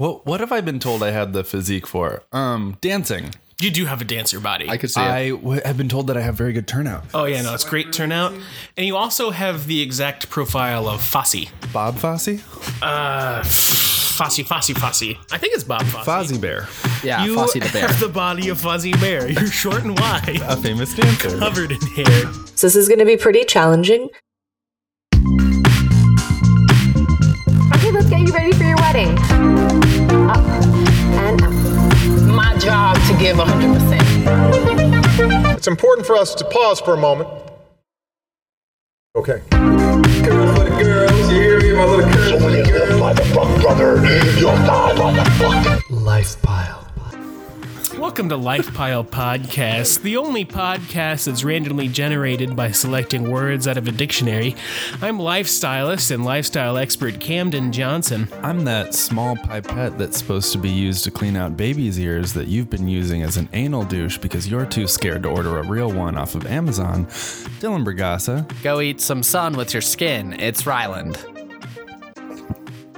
What what have I been told I had the physique for? Um, dancing. You do have a dancer body. I could see it. I w- have been told that I have very good turnout. oh yeah, no, it's great turnout, and you also have the exact profile of Fosse. Bob Fosse, Uh, Fosse, Fosse, Fosse. I think it's Bob Fosse. Fozzie Bear, Yeah, You Fosse the bear. have the body of Fozzie Bear. You're short and wide, a famous dancer. covered in hair. So this is going to be pretty challenging. Okay, let's get you ready for your wedding. Up and up. my job to give 100%. It's important for us to pause for a moment. Okay. Welcome to Life Pile Podcast, the only podcast that's randomly generated by selecting words out of a dictionary. I'm lifestylist and lifestyle expert Camden Johnson. I'm that small pipette that's supposed to be used to clean out babies' ears that you've been using as an anal douche because you're too scared to order a real one off of Amazon. Dylan Bragassa. Go eat some sun with your skin. It's Ryland.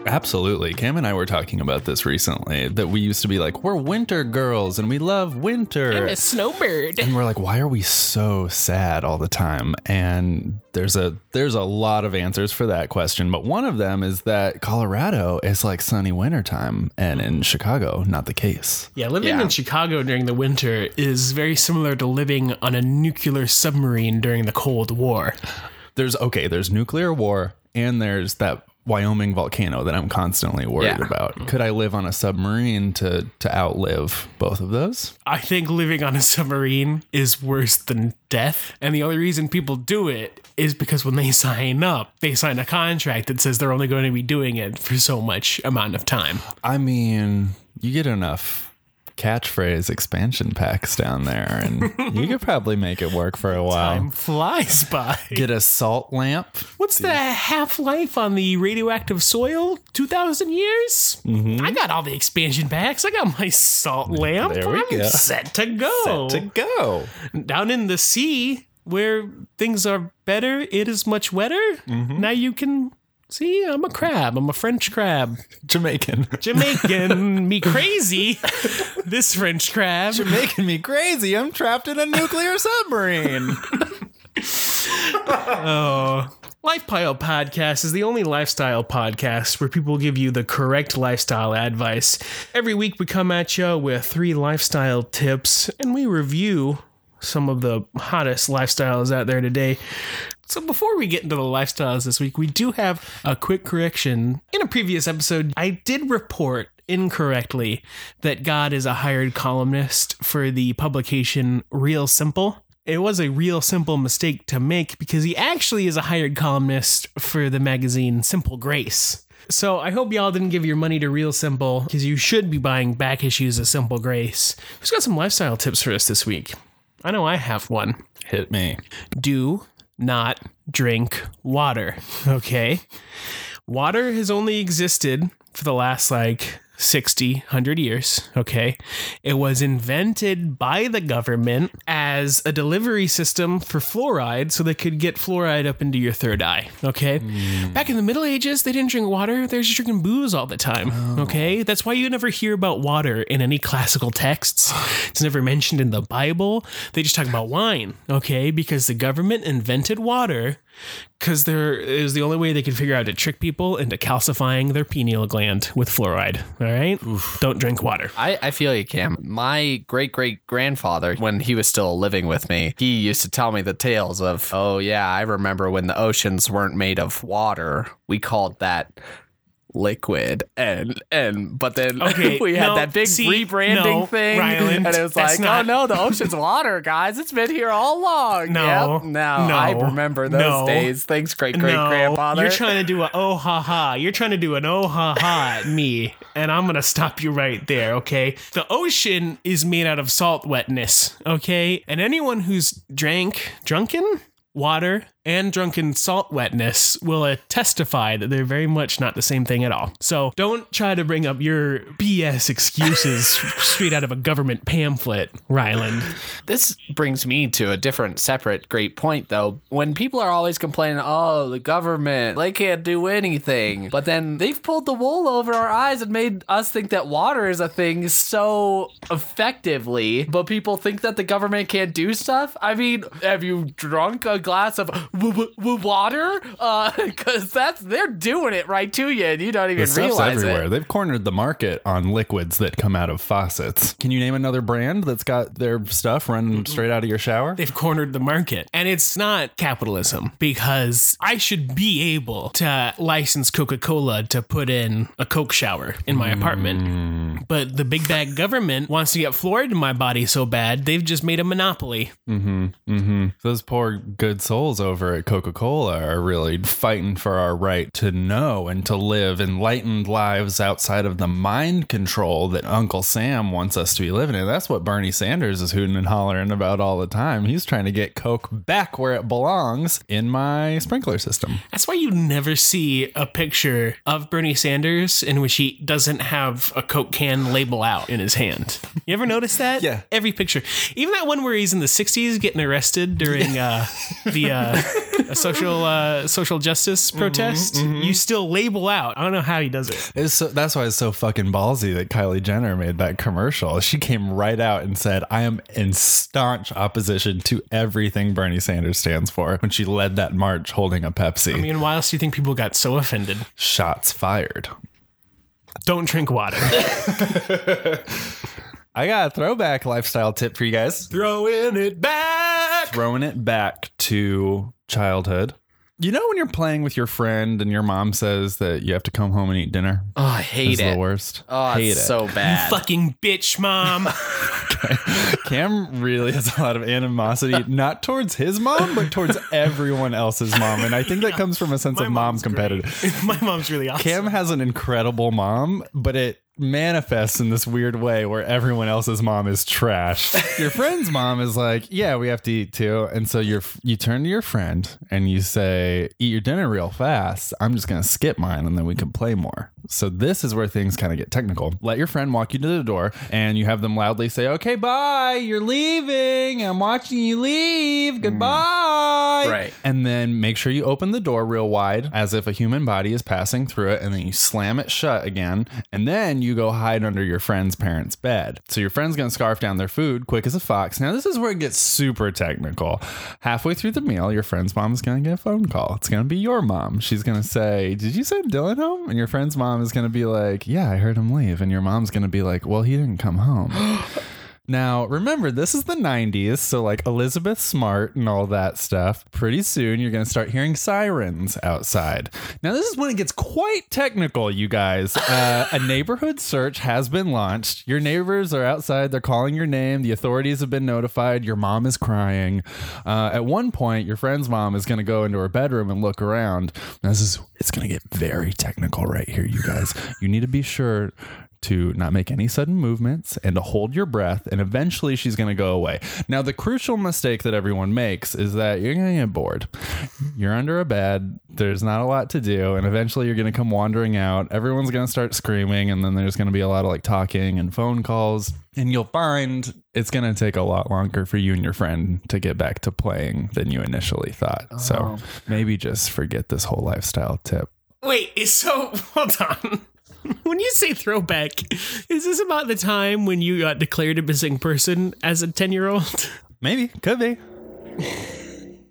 Absolutely. Cam and I were talking about this recently that we used to be like, we're winter girls and we love winter. I'm a snowbird. and we're like, why are we so sad all the time? And there's a there's a lot of answers for that question, but one of them is that Colorado is like sunny wintertime, and in Chicago, not the case. Yeah, living Yeah. in Chicago during the winter is very similar to living on a nuclear submarine during the Cold War. There's okay, there's nuclear war, and there's that Wyoming volcano that I'm constantly worried Yeah. about. Could I live on a submarine to to outlive both of those? I think living on a submarine is worse than death. And the only reason people do it is because when they sign up, they sign a contract that says they're only going to be doing it for so much amount of time. I mean, you get enough catchphrase expansion packs down there, and you could probably make it work for a while. Time flies by. Get a salt lamp. What's the half life on the radioactive soil? 2,000 years? Mm-hmm. I got all the expansion packs. I got my salt lamp. There we I'm go. set to go. Set to go. Down in the sea, where things are better, it is much wetter. Mm-hmm. Now you can see I'm a crab. I'm a French crab. Jamaican. Jamaican me crazy. this French crab. Making me crazy. I'm trapped in a nuclear submarine. Oh. Life Pile Podcast is the only lifestyle podcast where people give you the correct lifestyle advice. Every week we come at you with three lifestyle tips and we review some of the hottest lifestyles out there today. So before we get into the lifestyles this week, we do have a quick correction. In a previous episode, I did report incorrectly that God is a hired columnist for the publication Real Simple. It was a real simple mistake to make because he actually is a hired columnist for the magazine Simple Grace. So I hope y'all didn't give your money to Real Simple because you should be buying back issues of Simple Grace. Who's got some lifestyle tips for us this week? I know I have one. Hit me. Do not drink water. Okay. Water has only existed for the last like 60, 100 years. Okay. It was invented by the government as a delivery system for fluoride so they could get fluoride up into your third eye. Okay. Hmm. Back in the Middle Ages, they didn't drink water. They were just drinking booze all the time. Oh. Okay. That's why you never hear about water in any classical texts. It's never mentioned in the Bible. They just talk about wine. Okay. Because the government invented water because there is the only way they can figure out to trick people into calcifying their pineal gland with fluoride. All right, don't drink water. I, I feel you, Cam. My great great grandfather, when he was still living with me, he used to tell me the tales of, oh, yeah, I remember when the oceans weren't made of water. We called that liquid and and but then Okay, we had no, that big see, rebranding no, thing Ryland, and it was like oh, not- oh no the ocean's water guys it's been here all along No, yep. no, no, i remember those no, days thanks great great grandfather you're trying to do a oh ha ha. You're trying to do an oh ha ha at me, and I'm gonna stop you right there. Okay, the ocean is made out of salt wetness. Okay, and anyone who's drank drunken water and drunken salt wetness will uh, testify that they're very much not the same thing at all. So don't try to bring up your BS excuses straight out of a government pamphlet, Ryland. This brings me to a different, separate, great point, though. When people are always complaining, oh, the government, they can't do anything. But then they've pulled the wool over our eyes and made us think that water is a thing so effectively, but people think that the government can't do stuff. I mean, have you drunk a glass of water? Uh, because that's, they're doing it right to you and you don't even realize everywhere. it. They've cornered the market on liquids that come out of faucets. Can you name another brand that's got their stuff running straight out of your shower? They've cornered the market. And it's not capitalism because I should be able to license Coca Cola to put in a Coke shower in my apartment. Mm. But the big bag government wants to get fluoride in my body so bad, they've just made a monopoly. Mm-hmm, mm-hmm. Those poor good souls over at Coca Cola are really fighting for our right to know and to live enlightened lives outside of the mind control that Uncle Sam wants us to be living in. That's what Bernie Sanders is hooting and hollering about all the time. He's trying to get Coke back where it belongs in my sprinkler system. That's why you never see a picture of Bernie Sanders in which he doesn't have a Coke can label out in his hand. You ever notice that? Yeah. Every picture. Even that one where he's in the 60s getting arrested during uh, the uh, a social uh, social justice protest, you still label out. I don't know how he does it. It's so, that's why it's so fucking ballsy that Kylie Jenner made that commercial. She came right out and said, I am in staunch opposition to everything Bernie Sanders stands for when she led that march holding a Pepsi. I mean, why else do you think people got so offended? Shots fired. Don't drink water. I got a throwback lifestyle tip for you guys. Throwing it back. Throwing it back to childhood. You know when you're playing with your friend and your mom says that you have to come home and eat dinner? Oh, I hate It's it. the worst. Oh, Hate it's it. so bad. Fucking bitch, mom. Cam really has a lot of animosity, not towards his mom, but towards everyone else's mom. And I think that comes from a sense My of mom mom's great. competitive. My mom's really awesome. Cam has an incredible mom, but it manifests in this weird way where everyone else's mom is trash. your friend's mom is like, "Yeah, we have to eat too." And so you you turn to your friend and you say, "Eat your dinner real fast. I'm just going to skip mine and then we can play more." So this is where things kind of get technical. Let your friend walk you to the door and you have them loudly say, "Okay, bye. You're leaving. I'm watching you leave. Hmm. Goodbye." Right. And then make sure you open the door real wide as if a human body is passing through it. And then you slam it shut again. And then you go hide under your friend's parents' bed. So your friend's going to scarf down their food quick as a fox. Now, this is where it gets super technical. Halfway through the meal, your friend's mom is going to get a phone call. It's going to be your mom. She's going to say, Did you send Dylan home? And your friend's mom is going to be like, Yeah, I heard him leave. And your mom's going to be like, Well, he didn't come home. Now, remember, this is the 90s, so like Elizabeth Smart and all that stuff. Pretty soon, you're going to start hearing sirens outside. Now, this is when it gets quite technical, you guys. Uh, a neighborhood search has been launched. Your neighbors are outside, they're calling your name. The authorities have been notified. Your mom is crying. Uh, at one point, your friend's mom is going to go into her bedroom and look around. Now, this is, it's going to get very technical right here, you guys. You need to be sure to not make any sudden movements and to hold your breath and eventually she's going to go away. Now the crucial mistake that everyone makes is that you're going to get bored. You're under a bed, there's not a lot to do and eventually you're going to come wandering out. Everyone's going to start screaming and then there's going to be a lot of like talking and phone calls and you'll find it's going to take a lot longer for you and your friend to get back to playing than you initially thought. So oh. maybe just forget this whole lifestyle tip. Wait, is so hold on. When you say throwback, is this about the time when you got declared a missing person as a 10 year old? Maybe, could be.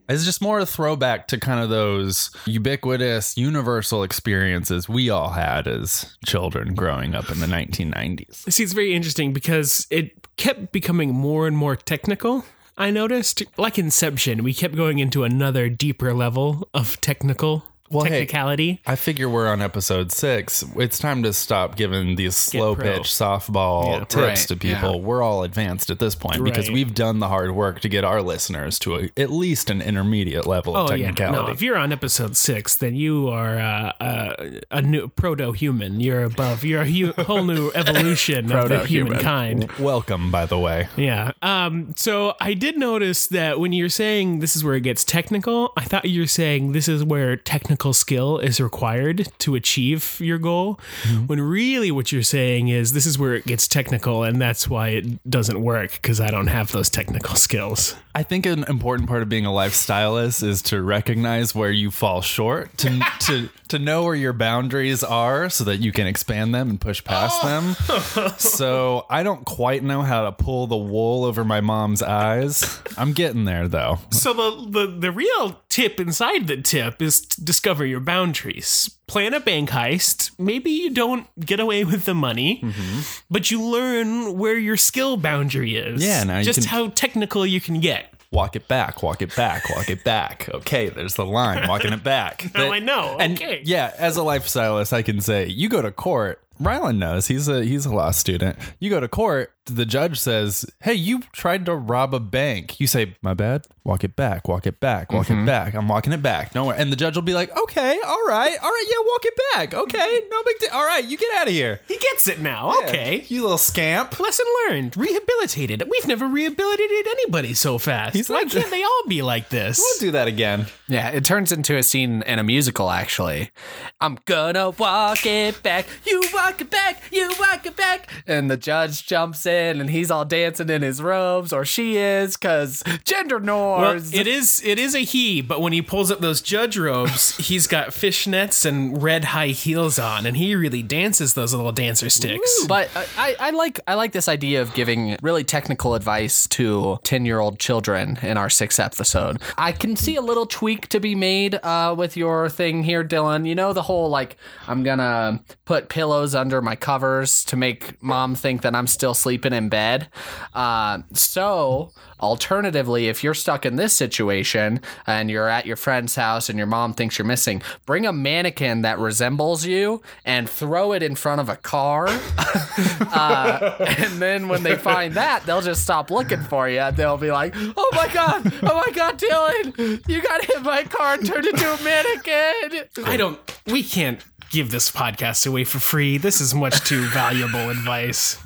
It's just more a throwback to kind of those ubiquitous, universal experiences we all had as children growing up in the 1990s. See, it's very interesting because it kept becoming more and more technical. I noticed, like Inception, we kept going into another deeper level of technical Well, hey, technicality. I figure we're on episode six. It's time to stop giving these slow pitch softball Yeah. tips Right, to people. yeah. We're all advanced at this point because we've done the hard work to get our listeners to a, at least an intermediate level of Oh yeah, technicality. no. If you're on episode six, then you are uh, uh, a new proto-human. You're above. You're a hu- whole new evolution of the humankind. Welcome, by the way. Yeah. Um. So I did notice that when you're saying this is where it gets technical, I thought you were saying this is where technical skill is required to achieve your goal. Mm-hmm. When really what you're saying is this is where it gets technical, and that's why it doesn't work because I don't have those technical skills. I think an important part of being a lifestylist is to recognize where you fall short, to to to know where your boundaries are, so that you can expand them and push past them. So I don't quite know how to pull the wool over my mom's eyes. I'm getting there though. So the, the the real tip inside the tip is to discover your boundaries. Plan a bank heist. Maybe you don't get away with the money, but you learn where your skill boundary is. Yeah, now you just how technical you can get. Walk it back, walk it back, walk it back. Okay, there's the line, walking it back. Now I know. And Okay. yeah, as a lifestylist, I can say you go to court. Ryland knows he's a he's a law student. You go to court, the judge says, "Hey, you tried to rob a bank." You say, "My bad." Walk it back, walk it back, walk it mm-hmm. back. I'm walking it back. No, and the judge will be like, "Okay, all right, all right, yeah, walk it back. Okay, no big deal. All right, you get out of here." He gets it now. Okay. you little scamp. Lesson learned. Rehabilitated. We've never rehabilitated anybody so fast. He's Why can't they all be like this? We'll do that again. Yeah, it turns into a scene in a musical, actually. I'm gonna walk it back, you walk it back, you walk it back. And the judge jumps in and he's all dancing in his robes, or she is, because gender Well, norms. it is it is a he, but when he pulls up those judge robes, he's got fishnets and red high heels on, and he really dances those little dancer sticks. but I- I, I like I like this idea of giving really technical advice to ten year old children in our sixth episode. I can see a little tweak to be made uh, with your thing here, Dylan. You know the whole like I'm gonna put pillows under my covers to make mom think that I'm still sleeping in bed. Uh, so alternatively, if you're stuck in this situation and you're at your friend's house and your mom thinks you're missing, bring a mannequin that resembles you and throw it in front of a car. uh, and then when they find that, they'll just stop looking for you. They'll be like, "Oh my god, oh my god, Dylan, you got hit by a car and turned into a mannequin." I don't. We can't give this podcast away for free. This is much too valuable advice.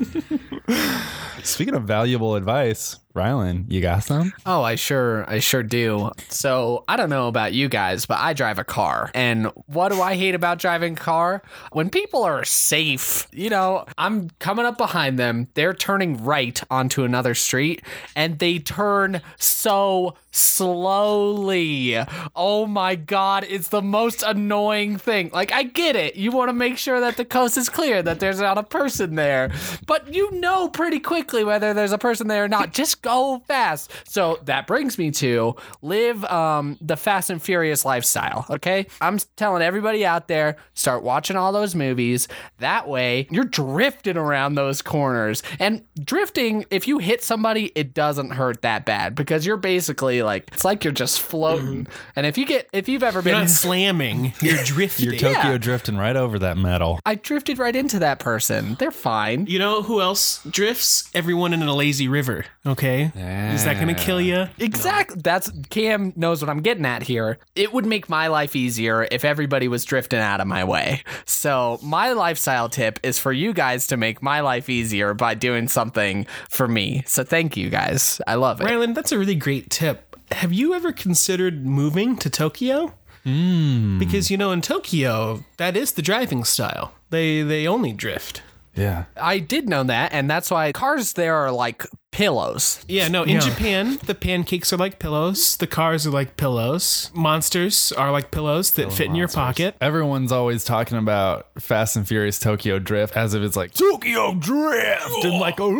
Speaking of valuable advice, Ryland, you got some? Oh, I sure, I sure do. So I don't know about you guys, but I drive a car. And what do I hate about driving a car? When people are safe, you know, I'm coming up behind them, they're turning right onto another street, and they turn so slowly. Oh my God, it's the most annoying thing. Like, I get it. You want to make sure that the coast is clear, that there's not a person there, but you know pretty quickly whether there's a person there or not. Just go fast. So that brings me to live um, the Fast and Furious lifestyle. Okay, I'm telling everybody out there, start watching all those movies. That way, you're drifting around those corners. And drifting, if you hit somebody, it doesn't hurt that bad because you're basically like it's like you're just floating. And if you get if you've ever You're been not slamming. You're drifting. You're Tokyo Yeah. drifting right over that metal. I drifted right into that person. They're fine. You know who else drifts? Everyone in a lazy river. Okay, is that gonna kill you? Exactly. That's Cam knows what I'm getting at here. It would make my life easier if everybody was drifting out of my way. So, my lifestyle tip is for you guys to make my life easier by doing something for me. So, thank you guys. I love it. Ryland, that's a really great tip. Have you ever considered moving to Tokyo? Hmm. Because you know, in Tokyo, that is the driving style. They they only drift. Yeah. I did know that, and that's why cars there are like pillows. Yeah, no, in Japan, the pancakes are like pillows, the cars are like pillows, monsters are like pillows that fit in your pocket. Everyone's always talking about Fast and Furious Tokyo Drift as if it's like Tokyo Drift and like a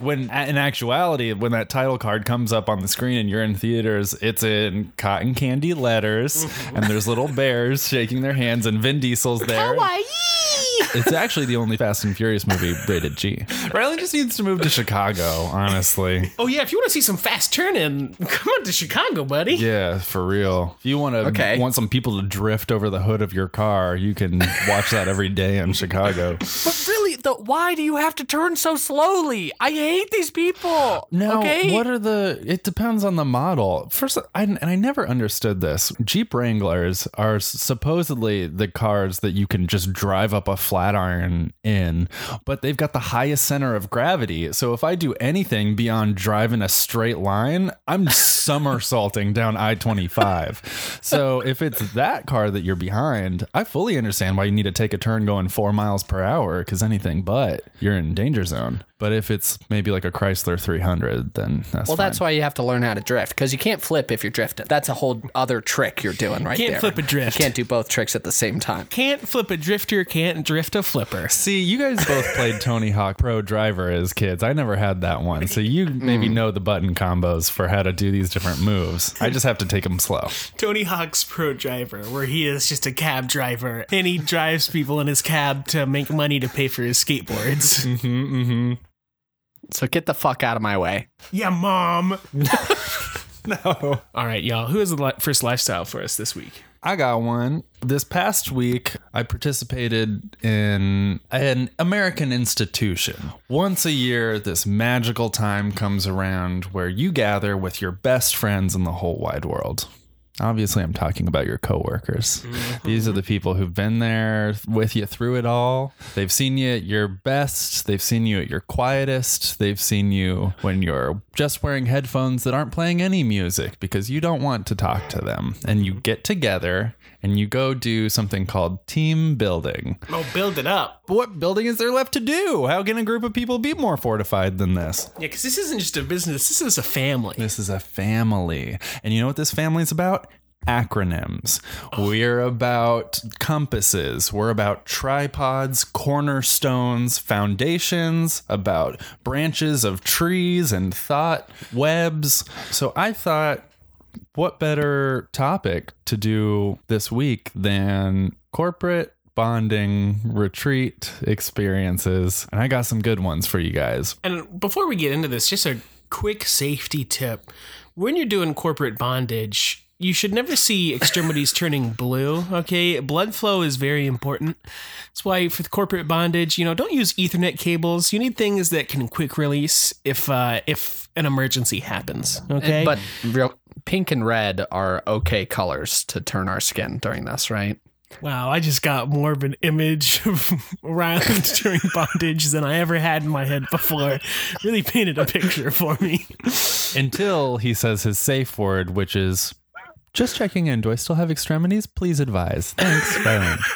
when in actuality when that title card comes up on the screen and you're in theaters it's in cotton candy letters and there's little bears shaking their hands and Vin Diesel's there. It's actually the only Fast and Furious movie rated G. Riley just needs to move to Chicago, honestly. Oh yeah, if you want to see some fast turning, come on to Chicago, buddy. Yeah, for real. If you want to Okay. want some people to drift over the hood of your car, you can watch that every day in Chicago. But the, why do you have to turn so slowly? I hate these people. No, okay. what are the? It depends on the model. First, I, and I never understood this. Jeep Wranglers are supposedly the cars that you can just drive up a flat iron in, but they've got the highest center of gravity. So if I do anything beyond driving a straight line, I'm somersaulting down I twenty five. So if it's that car that you're behind, I fully understand why you need to take a turn going four miles per hour because anything but you're in danger zone. But if it's maybe like a Chrysler 300, then that's well, fine. that's why you have to learn how to drift because you can't flip if you're drifting. That's a whole other trick you're doing right Can't there. flip a drift. You can't do both tricks at the same time. Can't flip a drifter, can't drift a flipper. See, you guys both played Tony Hawk Pro Driver as kids. I never had that one. So you maybe mm. know the button combos for how to do these different moves. I just have to take them slow. Tony Hawk's Pro Driver, where he is just a cab driver and he drives people in his cab to make money to pay for his skateboards. Mm-hmm, mm-hmm. So get the fuck out of my way. yeah, mom. No. All right, y'all. Who is the li- first lifestyle for us this week? I got one. This past week, I participated in an American institution. Once a year, this magical time comes around where you gather with your best friends in the whole wide world. Obviously, I'm talking about your coworkers. Mm-hmm. These are the people who've been there with you through it all. They've seen you at your best. They've seen you at your quietest. They've seen you when you're just wearing headphones that aren't playing any music because you don't want to talk to them. And you mm-hmm. get together and you go do something called team building. Oh, build it up. But what building is there left to do? How can a group of people be more fortified than this? Yeah, because this isn't just a business, this is a family. This is a family. And you know what this family is about? Acronyms. Oh. We're about compasses. We're about tripods, cornerstones, foundations, about branches of trees and thought webs. So I thought, what better topic to do this week than corporate bonding retreat experiences? And I got some good ones for you guys. And before we get into this, just a quick safety tip. When you're doing corporate bondage, you should never see extremities turning blue, okay? Blood flow is very important. That's why for the corporate bondage, you know, don't use ethernet cables. You need things that can quick release if uh if an emergency happens, okay? But real pink and red are okay colors to turn our skin during this, right? wow, I just got more of an image of around during bondage than I ever had in my head before. Really painted a picture for me. until he says his safe word, which is just checking in. Do I still have extremities? Please advise. Thanks, Ryan.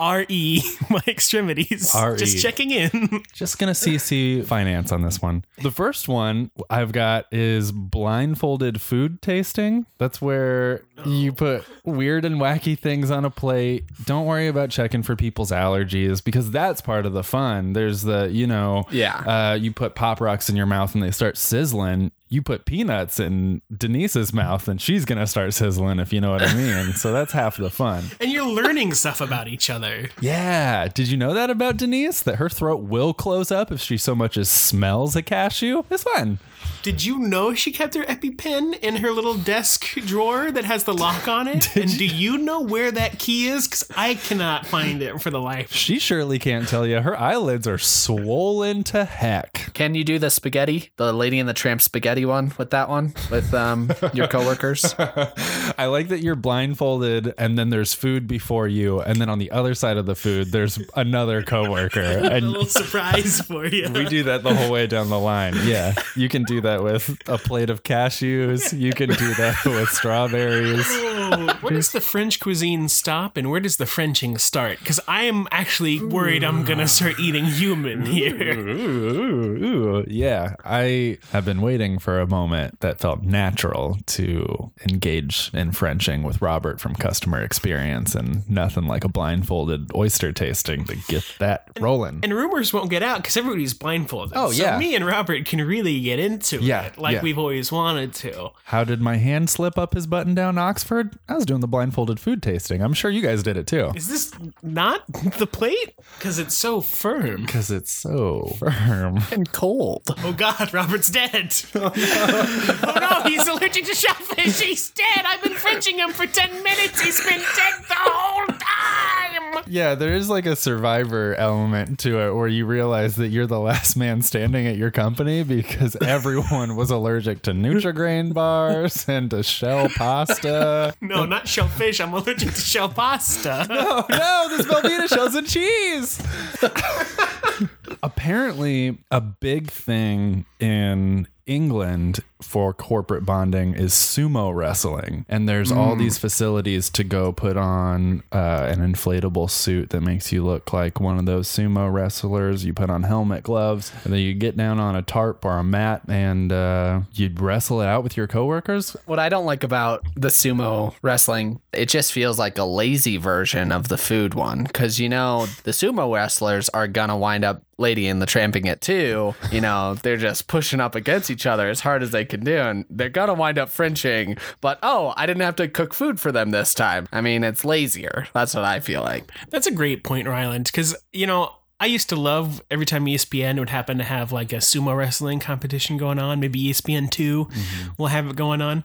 RE, my extremities. RE. Just checking in. Just gonna CC finance on this one. The first one I've got is blindfolded food tasting. That's where you put weird and wacky things on a plate. Don't worry about checking for people's allergies because that's part of the fun. There's the, you know, Yeah. uh, you put pop rocks in your mouth and they start sizzling. You put peanuts in Denise's mouth and she's gonna start sizzling if you know what I mean. so that's half the fun. And you're learning stuff about each other. Yeah. Did you know that about Denise? That her throat will close up if she so much as smells a cashew? It's fun. Did you know she kept her EpiPen in her little desk drawer that has the lock on it? and do you know where that key is? Because I cannot find it for the life. She surely can't tell you. Her eyelids are swollen to heck. Can you do the spaghetti, the Lady in the Tramp spaghetti one with that one with um your coworkers? I like that you're blindfolded and then there's food before you, and then on the other side of the food, there's another coworker. A And little surprise for you. we do that the whole way down the line. Yeah. You can do that with a plate of cashews. You can do that with strawberries. Oh, where does the French cuisine stop and where does the Frenching start? Because I am actually worried I'm gonna start eating human here. Ooh, ooh, ooh. Yeah, I have been waiting for a moment that felt natural to engage in Frenching with Robert from Customer Experience, and nothing like a blindfolded oyster tasting to get that rolling. And rumors won't get out because everybody's blindfolded. Oh, so yeah. me and Robert can really get into Yeah, it like yeah. we've always wanted to. How did my hand slip up his button down Oxford? I was doing the blindfolded food tasting. I'm sure you guys did it too. Is this not the plate? Because it's so firm. Because it's so firm. And cold. Oh God, Robert's dead. Oh no, he's allergic to shellfish. He's dead. I've been frenching him for 10 minutes. He's been dead the whole time. Yeah, there is like a survivor element to it where you realize that you're the last man standing at your company because everyone was allergic to Nutrigrain bars and to shell pasta. No, not shellfish. I'm allergic to shell pasta. no, no, this Velveeta shells and cheese. Apparently, a big thing in England for corporate bonding is sumo wrestling. And there's all these facilities to go put on uh, an inflatable suit that makes you look like one of those sumo wrestlers. You put on helmet gloves, and then you get down on a tarp or a mat and uh, you wrestle it out with your coworkers. What I don't like about the sumo wrestling, it just feels like a lazy version of the food one. Cause you know, the sumo wrestlers are gonna wind up lady in the tramping it too. You know, they're just pushing up against each other as hard as they can do. And they're gonna wind up frenching. But oh, I didn't have to cook food for them this time. I mean, it's lazier. That's what I feel like. That's a great point, Ryland, because, you know, I used to love every time ESPN would happen to have like a sumo wrestling competition going on. Maybe ESPN 2 mm-hmm. will have it going on.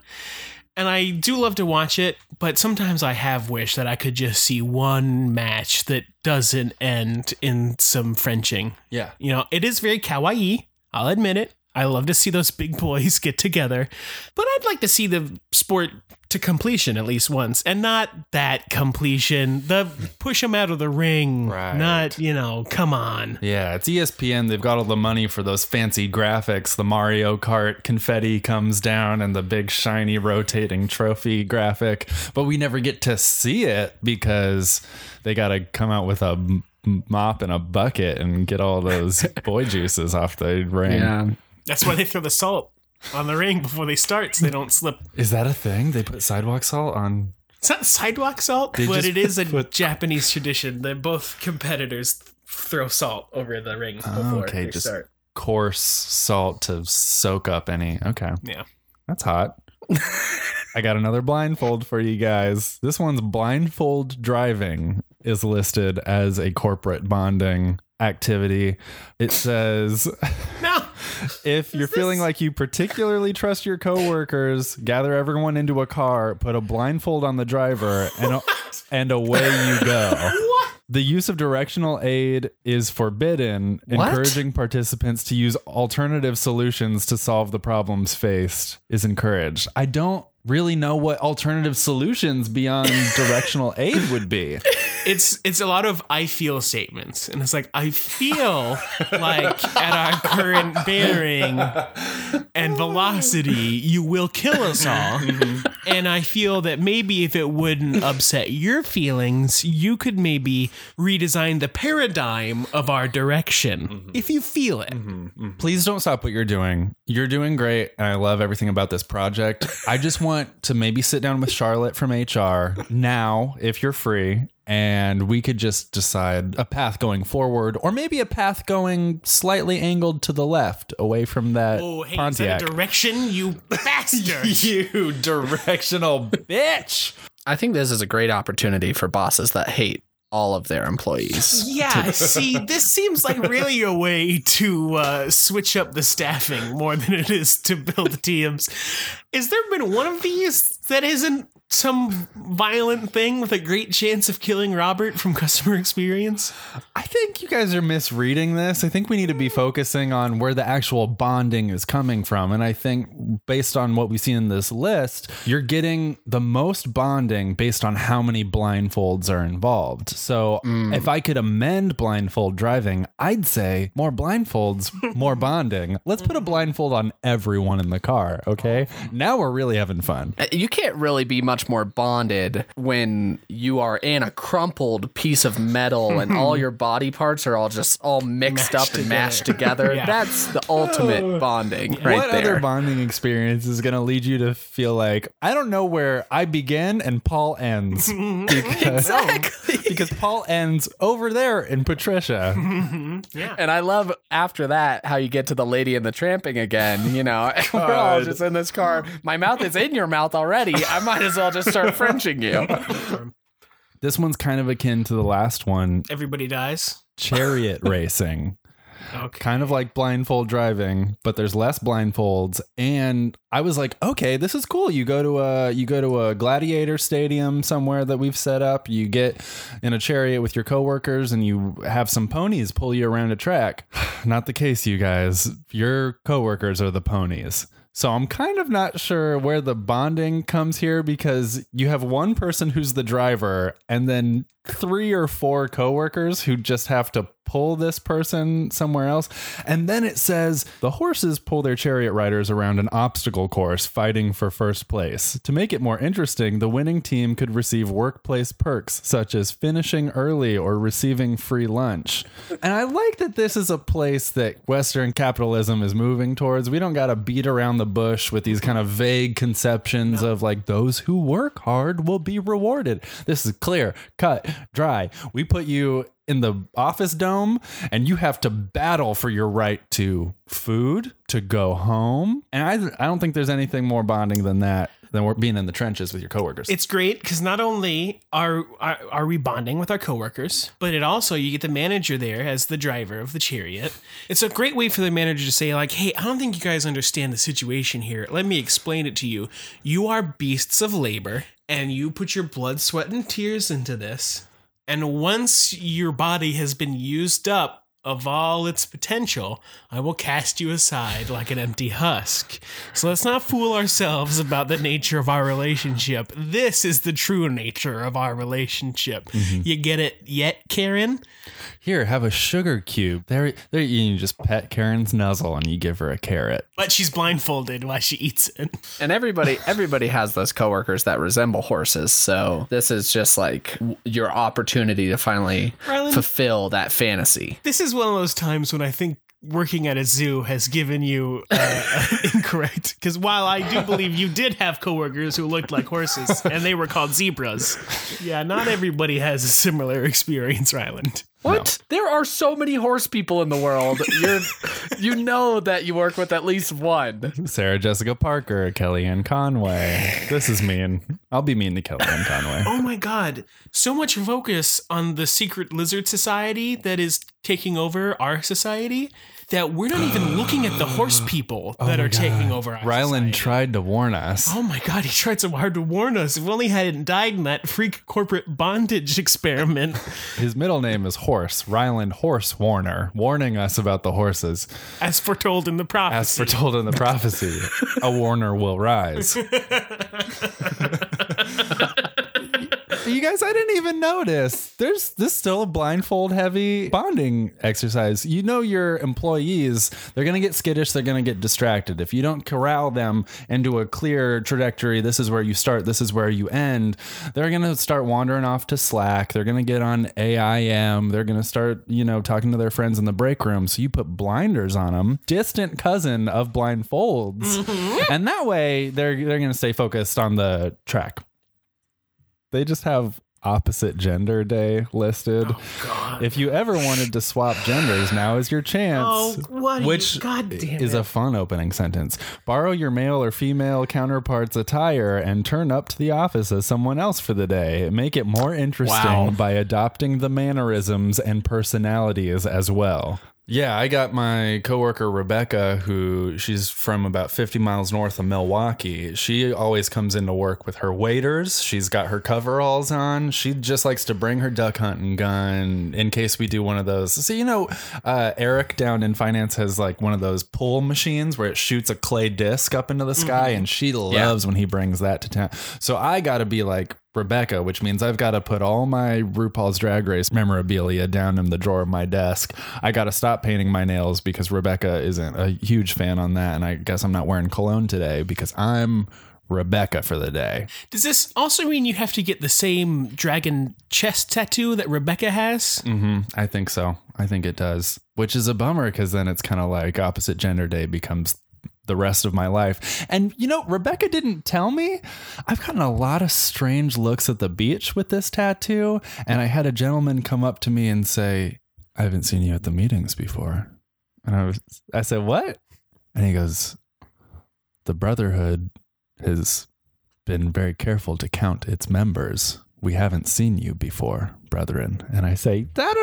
And I do love to watch it, but sometimes I have wished that I could just see one match that doesn't end in some Frenching. Yeah. You know, it is very kawaii. I'll admit it. I love to see those big boys get together, but I'd like to see the sport to completion at least once, and not that completion. The push them out of the ring, Right. not you know. Come on, Yeah, it's ESPN. They've got all the money for those fancy graphics. The Mario Kart confetti comes down and the big shiny rotating trophy graphic, but we never get to see it because they got to come out with a mop and a bucket and get all those boy juices off the ring. That's why they throw the salt on the ring before they start, so they don't slip. Is that a thing? They put sidewalk salt on. It's not sidewalk salt, They but just it is a put- Japanese tradition that both competitors throw salt over the ring oh, before okay, they just- start. Coarse salt to soak up any. Okay. Yeah. That's hot. I got another blindfold for you guys. This one's blindfold driving is listed as a corporate bonding activity. It says No. if you're feeling like you particularly trust your coworkers, gather everyone into a car, put a blindfold on the driver, and and away you go. What? The use of directional aid is forbidden, What? encouraging participants to use alternative solutions to solve the problems faced is encouraged. I don't really know what alternative solutions beyond directional aid would be. it's it's a lot of I feel statements, and it's like I feel like at our current bearing and velocity, you will kill us all. Mm-hmm. and I feel that maybe if it wouldn't upset your feelings, you could maybe redesign the paradigm of our direction mm-hmm. if you feel it. Mm-hmm. Please don't stop what you're doing. You're doing great, and I love everything about this project. I just want to maybe sit down with Charlotte from HR now, if you're free, and we could just decide a path going forward, or maybe a path going slightly angled to the left, away from that Oh, hey, is Pontiac. that a direction, you bastard? you directional bitch. I think this is a great opportunity for bosses that hate all of their employees. Yeah, see, this seems like really a way to uh, switch up the staffing more than it is to build teams. Has there been one of these that isn't some violent thing with a great chance of killing Robert from customer experience? I think you guys are misreading this. I think we need to be focusing on where the actual bonding is coming from. And I think based on what we've seen in this list, you're getting the most bonding based on how many blindfolds are involved. So if I could amend blindfold driving, I'd say more blindfolds, more bonding. Let's put a blindfold on everyone in the car. Okay. Now we're really having fun. Uh, You can't really be much more bonded when you are in a crumpled piece of metal and all your body parts are all just all mixed Mashed up and mashed together. Yeah. That's the ultimate bonding right what there. other bonding experience is going to lead you to feel like I don't know where I begin and Paul ends because, because Paul ends over there in Patricia. yeah. and I love after that how you get to the lady in the tramping again. You know, we're all just in this car. My mouth is in your mouth already. I might as well I'll just start Frenching you. This one's kind of akin to the last one, Everybody dies. chariot racing. Okay. Kind of like blindfold driving, but there's less blindfolds. And I was like, okay, this is cool. You go to a you go to a gladiator stadium somewhere that we've set up. You get in a chariot with your coworkers and you have some ponies pull you around a track. Not the case, you guys. Your coworkers are the ponies. So I'm kind of not sure where the bonding comes here because you have one person who's the driver and then three or four coworkers who just have to pull this person somewhere else. And then it says the horses pull their chariot riders around an obstacle course fighting for first place. To make it more interesting, the winning team could receive workplace perks such as finishing early or receiving free lunch. And I like that this is a place that Western capitalism is moving towards. We don't got to beat around the bush with these kind of vague conceptions of like those who work hard will be rewarded. This is clear, cut, dry. We put you in the office dome and you have to battle for your right to food, to go home. And I I don't think there's anything more bonding than that than being in the trenches with your coworkers. It's great because not only are, are are we bonding with our coworkers, but it also you get the manager there as the driver of the chariot. It's a great way for the manager to say like, "Hey, I don't think you guys understand the situation here. Let me explain it to you. You are beasts of labor, and you put your blood, sweat, and tears into this. And once your body has been used up." Of all its potential, I will cast you aside like an empty husk. So let's not fool ourselves about the nature of our relationship. This is the true nature of our relationship. Mm-hmm. You get it yet, Karen? Here, have a sugar cube. There, there you just pet Karen's nuzzle and you give her a carrot. But she's blindfolded while she eats it. And everybody everybody has those coworkers that resemble horses. So this is just like your opportunity to finally Ryland- fulfill that fantasy. This is one of those times when I think working at a zoo has given you uh, incorrect. Because while I do believe you did have coworkers who looked like horses and they were called zebras, yeah, not everybody has a similar experience, Ryland. What? There are so many horse people in the world. You're you know that you work with at least one. Sarah Jessica Parker, Kellyanne Conway. This is mean. I'll be mean to Kellyanne Conway. Oh my god, so much focus on the secret lizard society that is taking over our society that we're not even looking at the horse people oh that are taking over our Ryland society. tried to warn us. Oh my god, he tried so hard to warn us. If we only hadn't died in that freak corporate bondage experiment. His middle name is Horse, Ryland Horse Warner, warning us about the horses. As foretold in the prophecy. As foretold in the prophecy, a Warner will rise. you guys, I didn't even notice. There's this still a blindfold heavy bonding exercise. You know your employees, they're gonna get skittish, they're gonna get distracted. If you don't corral them into a clear trajectory, this is where you start, this is where you end, they're gonna start wandering off to Slack, they're gonna get on AIM, they're gonna start, you know, talking to their friends in the break room. So you put blinders on them, distant cousin of blindfolds. Mm-hmm. And that way they're they're gonna stay focused on the track they just have opposite gender day listed. Oh, God. If you ever wanted to swap genders, now is your chance. Oh, what? are you- Which God damn is it. a fun opening sentence. Borrow your male or female counterpart's attire and turn up to the office as someone else for the day. Make it more interesting Wow. by adopting the mannerisms and personalities as well. Yeah, I got my coworker Rebecca, who she's from about 50 miles north of Milwaukee. She always comes into work with her waders. She's got her coveralls on. She just likes to bring her duck hunting gun in case we do one of those. So, you know, uh, Eric down in finance has like one of those pull machines where it shoots a clay disc up into the sky, and she loves when he brings that to town. So I got to be like, Rebecca, which means I've got to put all my RuPaul's Drag Race memorabilia down in the drawer of my desk. I got to stop painting my nails because Rebecca isn't a huge fan on that. And I guess I'm not wearing cologne today because I'm Rebecca for the day. Does this also mean you have to get the same dragon chest tattoo that Rebecca has? hmm I think so. I think it does, which is a bummer because then it's kind of like opposite gender day becomes the rest of my life. And you know, Rebecca didn't tell me. I've gotten a lot of strange looks at the beach with this tattoo. And I had a gentleman come up to me and say, I haven't seen you at the meetings before. And I was, I said, what? And he goes, the Brotherhood has been very careful to count its members. We haven't seen you before, brethren. And I say, Dad,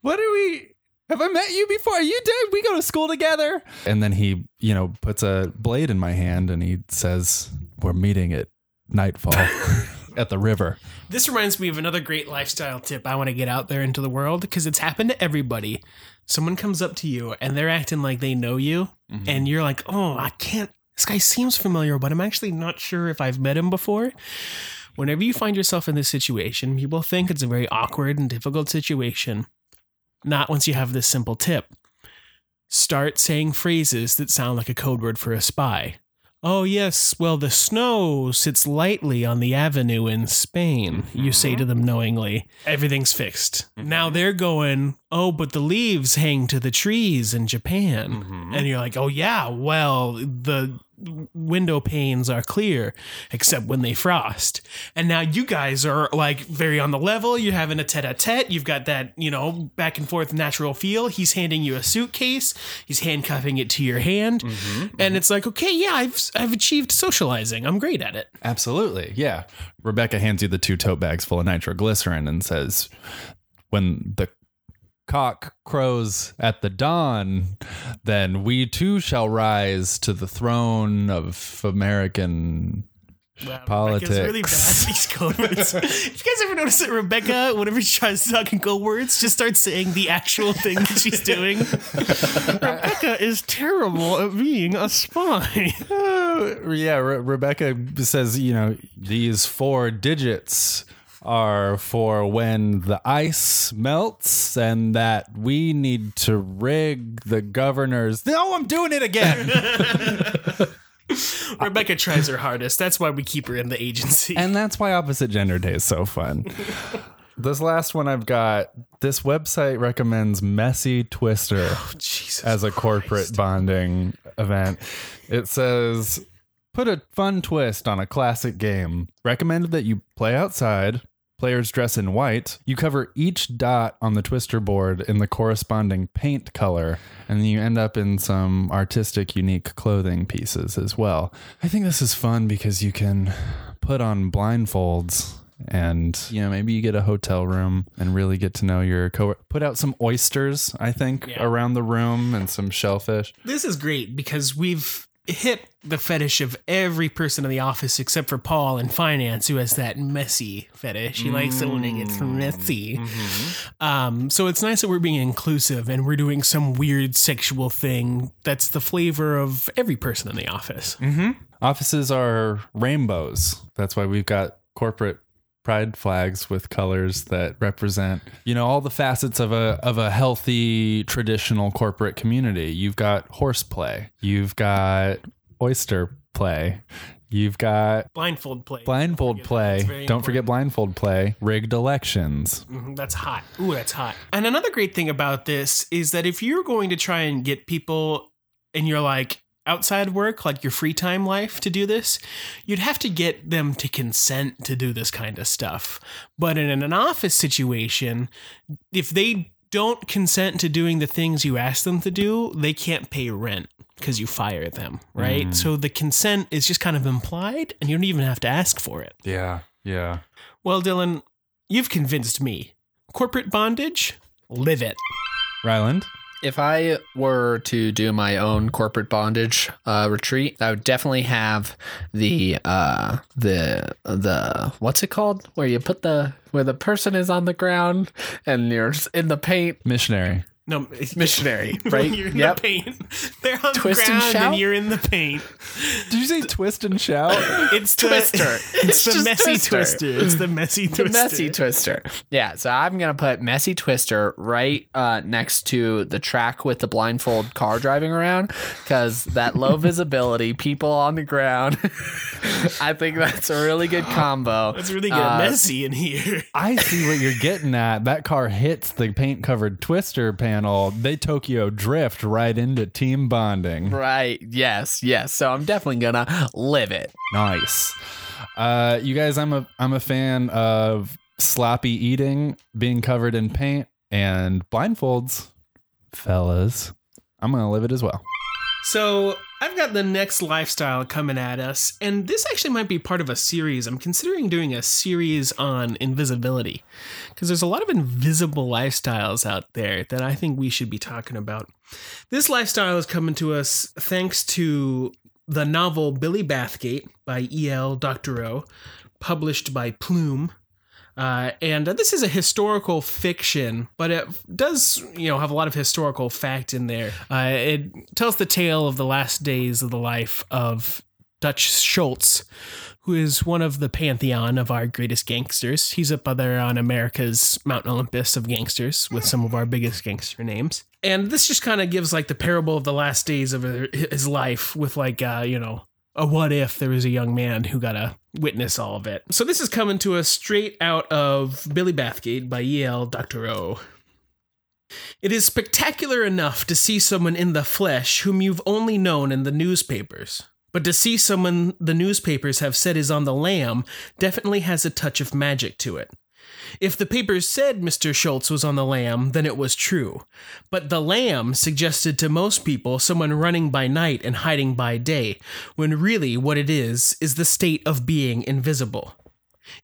what are we? Have I met you before? Are you dead? We go to school together. And then he, you know, puts a blade in my hand and he says, We're meeting at nightfall at the river. This reminds me of another great lifestyle tip I want to get out there into the world because it's happened to everybody. Someone comes up to you and they're acting like they know you, mm-hmm. and you're like, oh, I can't. This guy seems familiar, but I'm actually not sure if I've met him before. Whenever you find yourself in this situation, people think it's a very awkward and difficult situation. Not once you have this simple tip. Start saying phrases that sound like a code word for a spy. Oh, yes, well, the snow sits lightly on the avenue in Spain, you say to mm-hmm. them knowingly. Everything's fixed. Now mm-hmm. they're going, oh, but the leaves hang to the trees in Japan. Mm-hmm. And you're like, oh, yeah, well, the window panes are clear except when they frost. And now you guys are like very on the level. You're having a tete a tete. You've got that, you know, back and forth natural feel. He's handing you a suitcase, he's handcuffing it to your hand. Mm-hmm, mm-hmm. And it's like, okay, yeah, I've, I've achieved socializing. I'm great at it. Absolutely. Yeah. Rebecca hands you the two tote bags full of nitroglycerin and says, When the cock crows at the dawn, then we too shall rise to the throne of American Wow, politics. Rebecca's really bad these code words. If you guys ever notice that Rebecca, whenever she tries to talk in code words, just starts saying the actual thing that she's doing. Rebecca is terrible at being a spy. Uh, yeah, Re- Rebecca says, you know, these four digits are for when the ice melts and that we need to rig the governor's. No, I'm doing it again. Rebecca tries her hardest. That's why we keep her in the agency. and that's why opposite gender day is so fun. this last one I've got, this website recommends Messy Twister. Oh, Jesus. as a corporate bonding event. It says, put a fun twist on a classic game. Recommended that you play outside. Players dress in white. You cover each dot on the twister board in the corresponding paint color, and then you end up in some artistic, unique clothing pieces as well. I think this is fun because you can put on blindfolds and you know maybe you get a hotel room and really get to know your co put out some oysters i think Yeah. around the room and some shellfish This is great because we've hit the fetish of every person in the office except for Paul in finance, who has that messy fetish. He likes it when it gets mm-hmm. messy. Mm-hmm. Um, so it's nice that we're being inclusive and we're doing some weird sexual thing that's the flavor of every person in the office. Mm-hmm. offices are rainbows that's why we've got corporate pride flags with colors that represent you know all the facets of a of a healthy traditional corporate community. You've got horseplay you've got oyster play. You've got Blindfold play. blindfold That's play. Don't forget blindfold play. Rigged elections. Mhm, That's hot. Ooh, that's hot. And another great thing about this is that if you're going to try and get people and you're like outside work, like your free time life to do this, you'd have to get them to consent to do this kind of stuff. But in an office situation, if they don't consent to doing the things you ask them to do, they can't pay rent because you fire them, right? Mm. So the consent is just kind of implied and you don't even have to ask for it. yeah yeah Well, Dylan, you've convinced me. Corporate bondage, live it. ryland If I were to do my own corporate bondage uh, retreat, I would definitely have the uh, the the what's it called? Where you put the where the person is on the ground and you're in the paint. missionary No, it's Missionary, right? You're in Yep. the paint. They're on Twist the and ground and, shout? you're in the paint. did you say twist and shout It's the, Twister. It's, It's the messy Twister. twister. It's the messy twister. The twister. messy twister. Yeah, so I'm gonna put messy twister right uh, next to the track with the blindfold car driving around because that low visibility, people on the ground. I think that's a really good combo. It's really good. Uh, messy in here. I see what you're getting at. That car hits the paint covered twister panel. They Tokyo drift right into team bonding. Right. Yes. Yes. So I'm definitely gonna live it. Nice. Uh, you guys, I'm a I'm a fan of sloppy eating, being covered in paint, and blindfolds. Fellas, I'm gonna live it as well. So I've got the next lifestyle coming at us, and this actually might be part of a series. I'm considering doing a series on invisibility because there's a lot of invisible lifestyles out there that I think we should be talking about. This lifestyle is coming to us thanks to the novel Billy Bathgate by E.L. Doctorow, published by Plume. Uh, and this is a historical fiction, but it does, you know, have a lot of historical fact in there. Uh, it tells the tale of the last days of the life of Dutch Schultz, who is one of the pantheon of our greatest gangsters. He's up there on America's Mount Olympus of gangsters with some of our biggest gangster names. And this just kind of gives like the parable of the last days of his life with like, uh, you know, a what if there was a young man who got to witness all of it. So this is coming to us straight out of Billy Bathgate by E.L. Doctorow. It is spectacular enough to see someone in the flesh whom you've only known in the newspapers. But to see someone the newspapers have said is on the lam definitely has a touch of magic to it. If the papers said Mr. Schultz was on the lam, then it was true. But the lam suggested to most people someone running by night and hiding by day, when really what it is is the state of being invisible.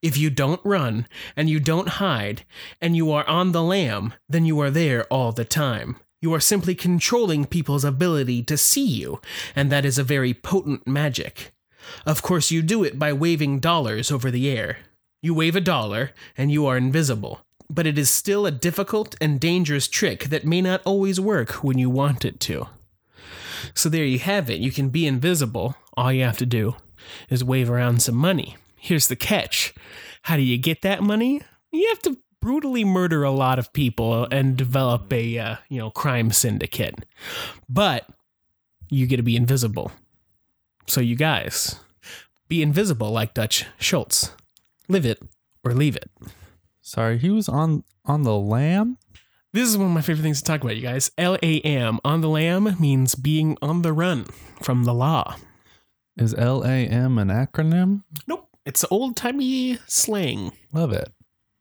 If you don't run, and you don't hide, and you are on the lam, then you are there all the time. You are simply controlling people's ability to see you, and that is a very potent magic. Of course, you do it by waving dollars over the air. You wave a dollar, and you are invisible. But it is still a difficult and dangerous trick that may not always work when you want it to. So there you have it. You can be invisible. All you have to do is wave around some money. Here's the catch how do you get that money? You have to brutally murder a lot of people and develop a uh, you know crime syndicate. But you get to be invisible. So you guys be invisible like Dutch Schultz. Live it or leave it. Sorry, he was on on the lamb. This is one of my favorite things to talk about, you guys. L A M, on the lam, means being on the run from the law. Is L A M an acronym? Nope. It's old timey slang. Love it.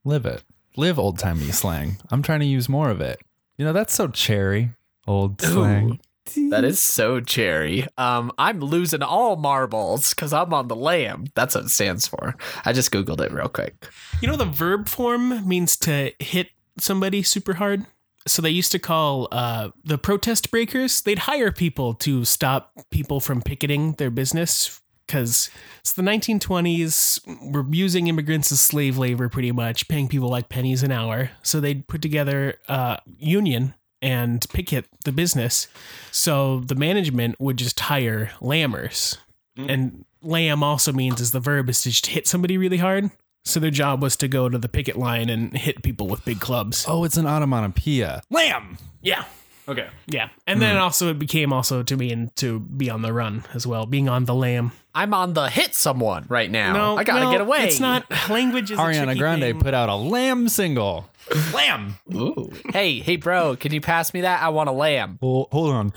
Live it. Live old timey slang. I'm trying to use more of it. You know, that's so cherry. Old slang. That is so cherry. Um, I'm losing all marbles because I'm on the lamb. That's what it stands for. I just googled it real quick. You know, the verb form means to hit somebody super hard. So they used to call uh, the protest breakers. They'd hire people to stop people from picketing their business because it's the 1920s. We're using immigrants as slave labor pretty much, paying people like pennies an hour. So they'd put together a union and picket the business. So the management would just hire lammers. Mm. And lamb also means is the verb is to just hit somebody really hard. So their job was to go to the picket line and hit people with big clubs. Oh, it's an onomatopoeia. Lamb. Yeah. Okay. Yeah. And then mm. also it became also to mean to be on the run as well, being on the lamb. I'm on the hit someone right now. No, I gotta well, get away. It's not language is a Ariana tricky Grande thing. put out a lamb single. lamb. Ooh. Hey, hey, bro, can you pass me that? I want a lamb. Well, hold on.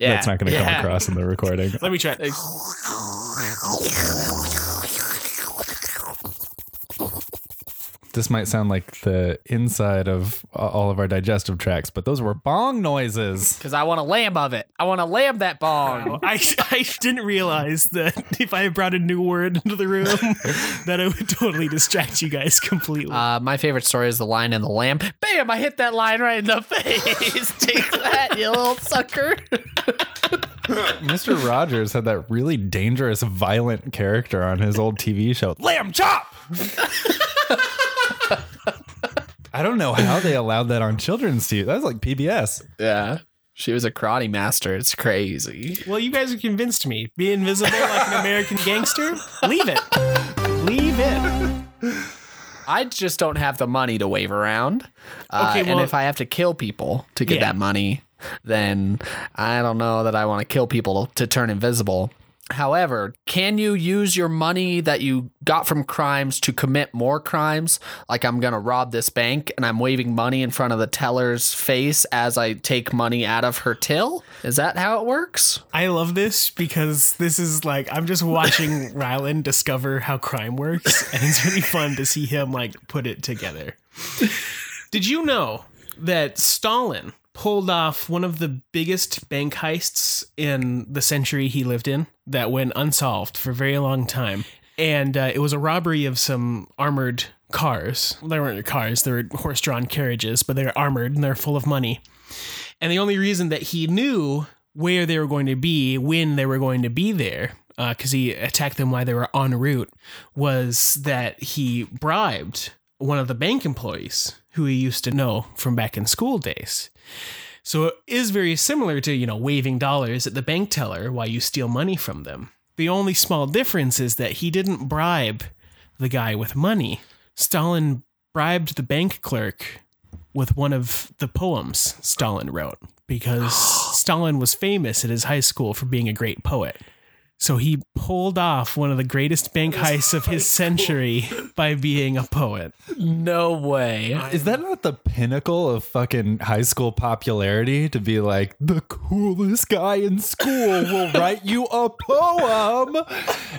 Yeah, That's not going to yeah. come across in the recording. Let me try. This might sound like the inside of uh, all of our digestive tracts, but those were bong noises. Because I want a lamb of it. I want to lamb that bong. I, I didn't realize that if I brought a new word into the room, that it would totally distract you guys completely. Uh, my favorite story is the line in the lamb. Bam! I hit that line right in the face. Take that, you little sucker. Mr. Rogers had that really dangerous, violent character on his old TV show, Lamb Chop. I don't know how they allowed that on children's TV. That was like PBS. Yeah. She was a karate master. It's crazy. well, you guys have convinced me. Be invisible like an American gangster? Leave it. Leave it. I just don't have the money to wave around. Uh, Okay, and if I have to kill people to get Yeah. that money, then I don't know that I want to kill people to turn invisible. However, can you use your money that you got from crimes to commit more crimes? Like I'm going to rob this bank and I'm waving money in front of the teller's face as I take money out of her till? Is that how it works? I love this because this is like I'm just watching Ryland discover how crime works, and it's really fun to see him like put it together. Did you know that Stalin pulled off one of the biggest bank heists in the century he lived in that went unsolved for a very long time. And uh, it was a robbery of some armored cars. They weren't cars, they were horse drawn carriages, but they were armored and they're full of money. And the only reason that he knew where they were going to be, when they were going to be there, because he attacked them while they were en route, was that he bribed one of the bank employees who he used to know from back in school days. So it is very similar to, you know, waving dollars at the bank teller while you steal money from them. The only small difference is that he didn't bribe the guy with money. Stalin bribed the bank clerk with one of the poems Stalin wrote because Stalin was famous at his high school for being a great poet. So he pulled off one of the greatest bank heists of his century by being a poet. No way. Is that not the pinnacle of fucking high school popularity to be like the coolest guy in school will write you a poem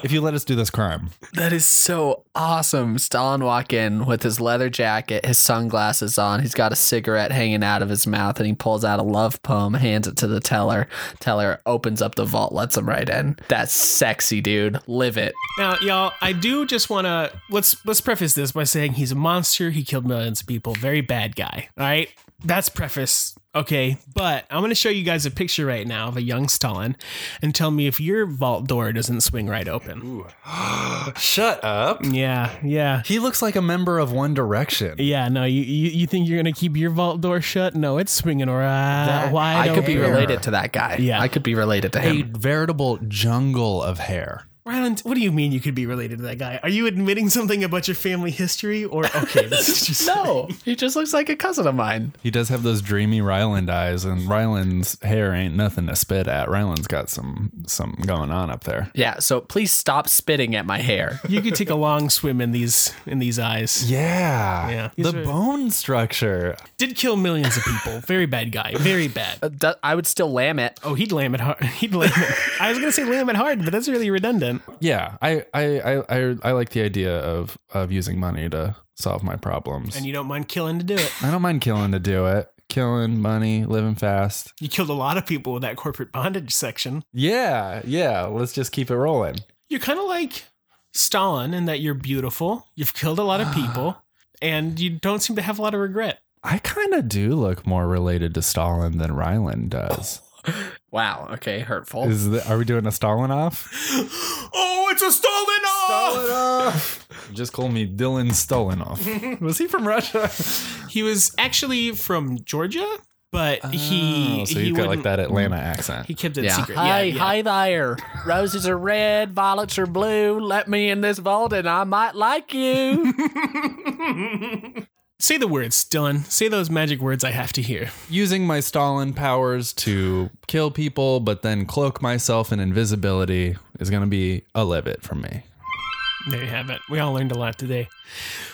if you let us do this crime? That is so awesome. Stalin walk in with his leather jacket, his sunglasses on. He's got a cigarette hanging out of his mouth, and he pulls out a love poem, hands it to the teller. Teller opens up the vault, lets him right in. That's sexy, dude. Live it. Now, y'all, I do just want to let's let's preface this by saying he's a monster. He killed millions of people. Very bad guy. All right, that's preface. Okay, but I'm going to show you guys a picture right now of a young Stalin, and tell me if your vault door doesn't swing right open. Shut up. Yeah, yeah. He looks like a member of One Direction. Yeah, no, you, you you think you're gonna keep your vault door shut? No, it's swinging right wide I could be related to that guy. Yeah. I could be related to him. A him. veritable jungle of hair. Ryland, what do you mean you could be related to that guy? Are you admitting something about your family history, or okay, this is just No, he just looks like a cousin of mine. He does have those dreamy Ryland eyes, and Ryland's hair ain't nothing to spit at. Ryland's got some some going on up there. Yeah, so please stop spitting at my hair. You could take a long swim in these in these eyes. Yeah. Yeah. The are- bone structure. Did kill millions of people. Very bad guy. Very bad. Uh, du- I would still lamb it. Oh, he'd lam it hard. He'd lam it. I was gonna say lam it hard, but that's really redundant. Yeah. I I, I, I I like the idea of of using money to solve my problems. And you don't mind killing to do it. I don't mind killing to do it. Killing money, living fast. You killed a lot of people with that corporate bondage section. Yeah, yeah. Let's just keep it rolling. You're kind of like Stalin in that you're beautiful. You've killed a lot of people, and you don't seem to have a lot of regret. I kind of do look more related to Stalin than Ryland does. Wow. Okay, hurtful. Is the, are we doing a Stalin off? Oh, it's a Stalin off! Just call me Dylan Stolinoff. Was he from Russia? He was actually from Georgia, but oh, he oh, so he you've got like wouldn't- that Atlanta accent. He kept it yeah. secret. Hi, yeah, yeah. hi there. Roses are red, violets are blue. Let me in this vault and I might like you. Say the words, Dylan. Say those magic words I have to hear. Using my Stalin powers to kill people, but then cloak myself in invisibility is going to be a libet from me. There you have it. We all learned a lot today.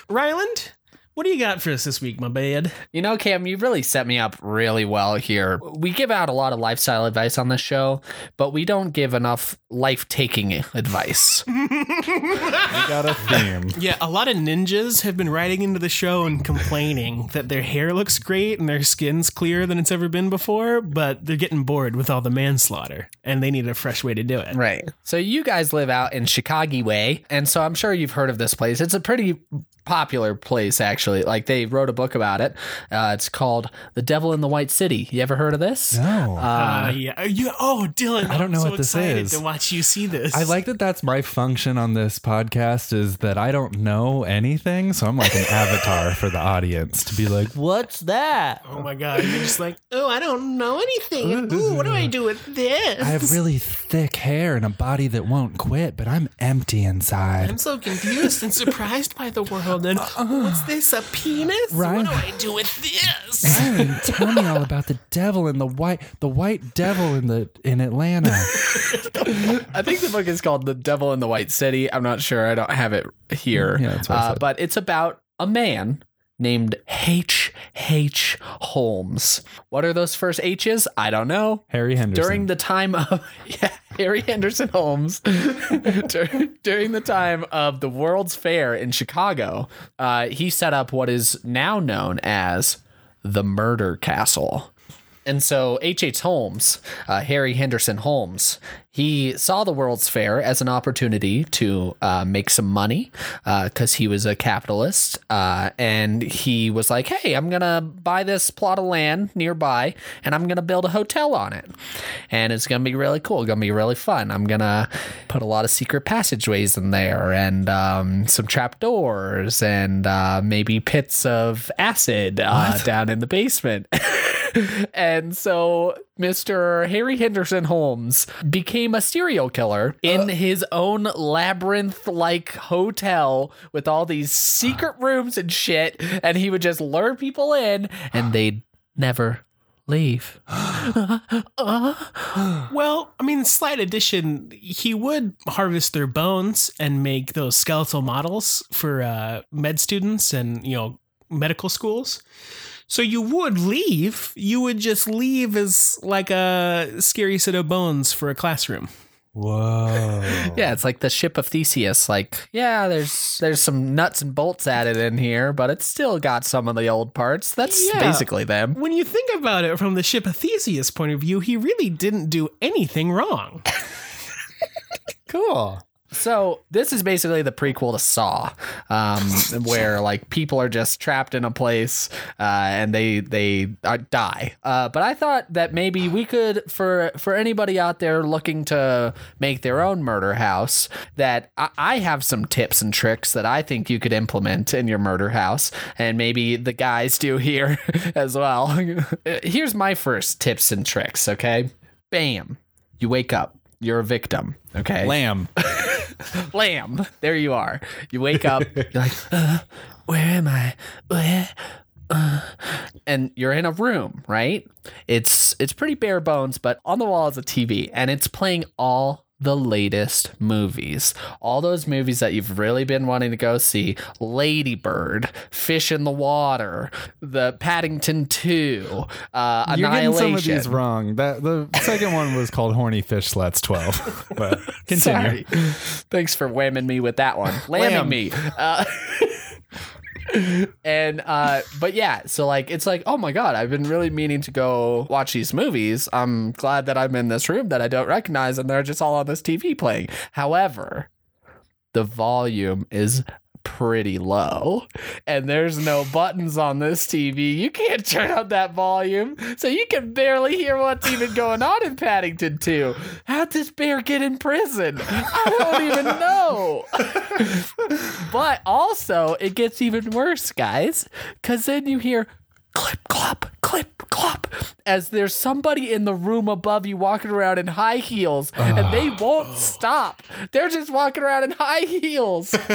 Ryland, what do you got for us this week, my bad? you know, Cam, you really set me up really well here. We give out a lot of lifestyle advice on this show, but we don't give enough life taking advice. I got a theme. Yeah, a lot of ninjas have been writing into the show and complaining that their hair looks great and their skin's clearer than it's ever been before, but they're getting bored with all the manslaughter and they need a fresh way to do it. Right. So you guys live out in Chicago way, and so I'm sure you've heard of this place. It's a pretty popular place actually. Like they wrote a book about it. Uh, it's called The Devil in the White City. You ever heard of this? No. Uh, yeah. You, oh, Dylan. I don't know I'm so what this excited is. To watch you see this. I like that that's my function on this podcast is that I don't know anything. So I'm like an avatar for the audience to be like, what's that? Oh my god! You're just like, oh, I don't know anything. Ooh, what do I do with this? I have really thick hair and a body that won't quit, but I'm empty inside. I'm so confused and surprised by the world. And what's this? A penis? Ryan- What do I do with this? Ryan, tell me all about the devil in the white, the white devil in the in Atlanta. I think the book is called The Devil in the White City. I'm not sure. I don't have it here. Yeah, that's what I uh, said. but it's about a man named H. H. Holmes. What are those first H's? I don't know. Harry Henderson. During the time of yeah, Harry Henderson Holmes, dur- during the time of the World's Fair in Chicago, uh, he set up what is now known as the Murder Castle. And so H.H. H. Holmes, uh, Harry Henderson Holmes, he saw the World's Fair as an opportunity to uh, make some money because he was a capitalist. Uh, and he was like, hey, I'm going to buy this plot of land nearby and I'm going to build a hotel on it. And it's going to be really cool. Going to be really fun. I'm going to put a lot of secret passageways in there and um, some trapdoors and uh, maybe pits of acid uh, down in the basement. and so Mr. Harry Henderson Holmes became a serial killer in his own labyrinth like hotel with all these secret rooms and shit. And he would just lure people in and they'd never leave. Well, I mean, slight addition, he would harvest their bones and make those skeletal models for uh, med students and, you know, medical schools. So you would leave. You would just leave as like a scary set of bones for a classroom. Whoa. Yeah, it's like the ship of Theseus. Like, yeah, there's there's some nuts and bolts added in here, but it's still got some of the old parts. That's Yeah. basically them. When you think about it from the ship of Theseus point of view, he really didn't do anything wrong. Cool. So this is basically the prequel to Saw, um, where like people are just trapped in a place uh, and they they uh, die. Uh, but I thought that maybe we could, for for anybody out there looking to make their own murder house, that I, I have some tips and tricks that I think you could implement in your murder house, and maybe the guys do here as well. Here's my first tips and tricks. Okay, bam, you wake up. You're a victim. Okay, Lamb. lamb. There you are. You wake up. You're like, uh, where am I? Where? Uh, and you're in a room, right? It's it's pretty bare bones, but on the wall is a TV, and it's playing all the latest movies. All those movies that you've really been wanting to go see. Lady Bird, Fish in the Water, the Paddington 2, uh, You're getting Annihilation. some of these wrong. That the second one was called Horny Fish Slats 12. But continue. Sorry. Thanks for whamming me with that one. Lambing Lamb. me. Uh, and uh but yeah so like it's like oh my god i've been really meaning to go watch these movies. I'm glad that i'm in this room that i don't recognize and they're just all on this tv playing. However the volume is pretty low and there's no buttons on this TV. You can't turn up that volume. So you can barely hear what's even going on in Paddington 2. How'd this bear get in prison? I don't even know. but also, it gets even worse, guys, because then you hear clip clop, clip clop, as there's somebody in the room above you walking around in high heels, and they ah. won't stop. They're just walking around in high heels.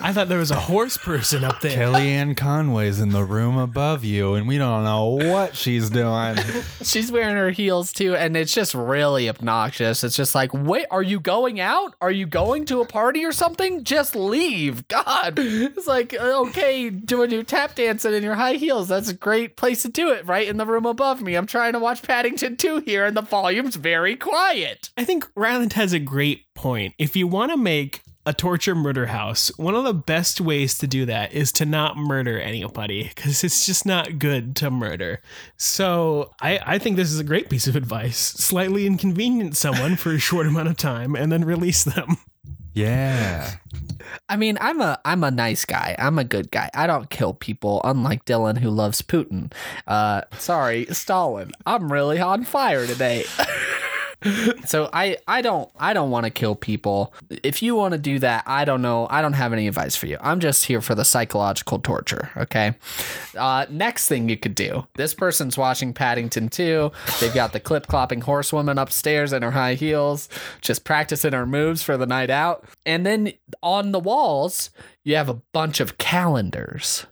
I thought there was a horse person up there. Kellyanne Conway's in the room above you, and we don't know what she's doing. She's wearing her heels too, and it's just really obnoxious. It's just like, wait, are you going out? Are you going to a party or something? Just leave. God. It's like, okay, doing your tap dancing in your high heels. That's a great place to do it, right? In the room above me. I'm trying to watch Paddington 2 here, and the volume's very quiet. I think Ryland has a great point. If you want to make a torture murder house, one of the best ways to do that is to not murder anybody because it's just not good to murder. So I, I think this is a great piece of advice. Slightly inconvenience someone for a short amount of time and then release them. Yeah. I mean, I'm a I'm a nice guy. I'm a good guy. I don't kill people, unlike Dylan who loves Putin. Uh, sorry, Stalin. I'm really on fire today. so I I don't I don't want to kill people. If you want to do that, I don't know. I don't have any advice for you. I'm just here for the psychological torture. Okay. Uh, next thing you could do. This person's watching Paddington 2. They've got the clip clopping horsewoman upstairs in her high heels, just practicing her moves for the night out. And then on the walls, you have a bunch of calendars.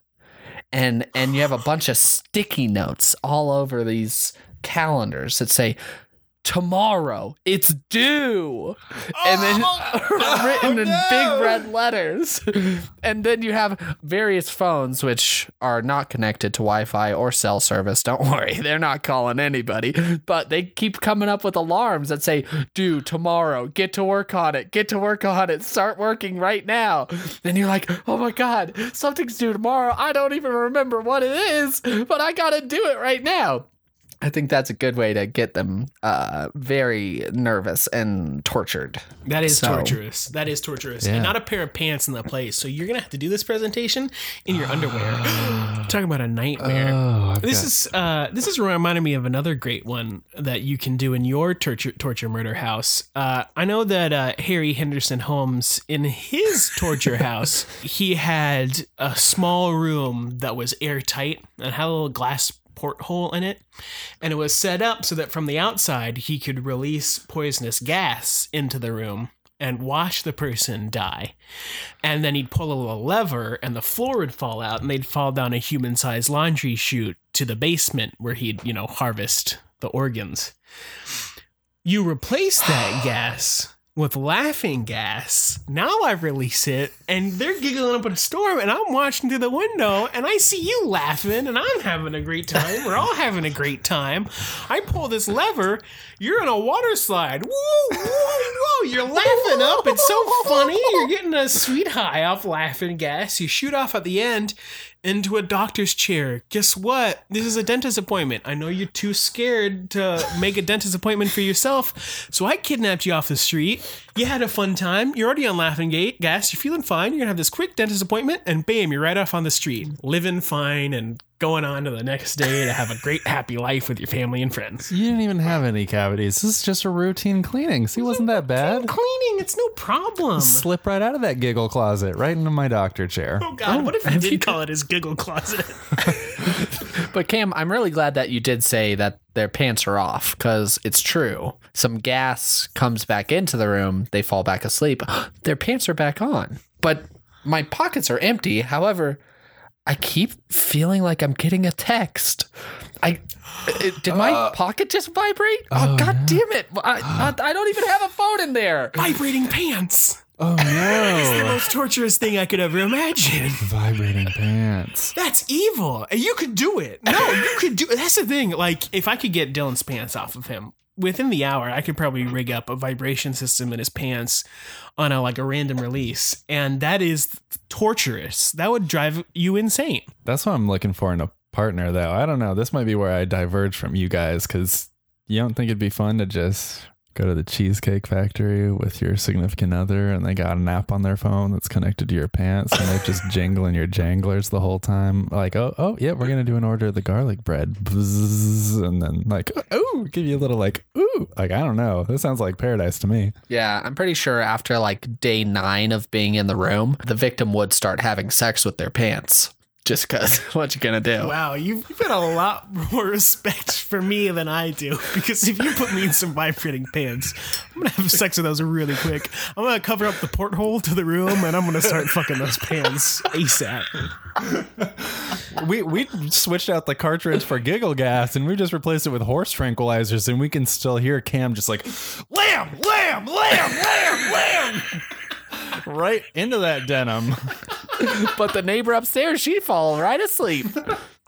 And and you have a bunch of sticky notes all over these calendars that say tomorrow. It's due. And then oh, written in big red letters. And then you have various phones which are not connected to wi-fi or cell service. Don't worry they're not calling anybody. But they keep coming up with alarms that say due tomorrow. Get to work on it. Get to work on it. Start working right now. Then you're like oh my god something's due tomorrow. I don't even remember what it is but i gotta do it right now I think that's a good way to get them uh, very nervous and tortured. That is So- torturous. That is torturous. Yeah. And not a pair of pants in the place. So you're gonna have to do this presentation in your underwear. Talking about a nightmare. Oh, this is uh, this is reminding me of another great one that you can do in your torture torture murder house. Uh, I know that uh, Harry Henderson Holmes in his torture house he had a small room that was airtight and had a little glass porthole in it, and it was set up so that from the outside he could release poisonous gas into the room and watch the person die. And then he'd pull a little lever and the floor would fall out and they'd fall down a human sized laundry chute to the basement where he'd, you know, harvest the organs. You replace that gas with laughing gas. Now I release it and they're giggling up in a storm and I'm watching through the window and I see you laughing and I'm having a great time. We're all having a great time. I pull this lever, you're in a water slide. Woo, woo, woo. You're laughing up. It's so funny. You're getting a sweet high off laughing gas. You shoot off at the end into a doctor's chair. Guess what? This is a dentist appointment. I know you're too scared to make a dentist appointment for yourself, so I kidnapped you off the street. You had a fun time. You're already on laughing gate gas. You're feeling fine. You're gonna have this quick dentist appointment, and bam, you're right off on the street, living fine and going on to the next day to have a great happy life with your family and friends. You didn't even have any cavities. This is just a routine cleaning. See, wasn't that bad? Cleaning, it's no problem. Slip right out of that giggle closet, right into my doctor chair. Oh God, what if you oh, did call it his giggle closet? But Cam, I'm really glad that you did say that their pants are off because it's true. Some gas comes back into the room, they fall back asleep. their pants are back on. But my pockets are empty. However, I keep feeling like I'm getting a text. I did my uh, pocket just vibrate? Oh, god damn it. I, I, I don't even have a phone in there. Vibrating pants. Oh no! it's The most torturous thing I could ever imagine. Vibrating pants. That's evil. And you could do it. No, you could do That's the thing. Like, if I could get Dylan's pants off of him within the hour, I could probably rig up a vibration system in his pants on a like a random release. And that is torturous. That would drive you insane. That's what I'm looking for in a partner, though. I don't know. This might be where I diverge from you guys because you don't think it'd be fun to just go to the cheesecake factory with your significant other and they got an app on their phone that's connected to your pants and they're just jingling your janglers the whole time. Like, oh, oh, yeah, we're gonna do an order of the garlic bread, Bzzz, and then like, oh, give you a little like, ooh, like I don't know. This sounds like paradise to me. Yeah, I'm pretty sure after like day nine of being in the room, the victim would start having sex with their pants. Just because, what you gonna do? Wow, you've, you've got a lot more respect for me than I do. Because if you put me in some vibrating pants, I'm gonna have sex with those really quick. I'm gonna cover up the porthole to the room and I'm gonna start fucking those pants ASAP. We we switched out the cartridge for giggle gas and we just replaced it with horse tranquilizers and we can still hear Cam just like lamb, lamb, lamb, lamb, lamb. Right into that denim. but the neighbor upstairs, she'd fall right asleep.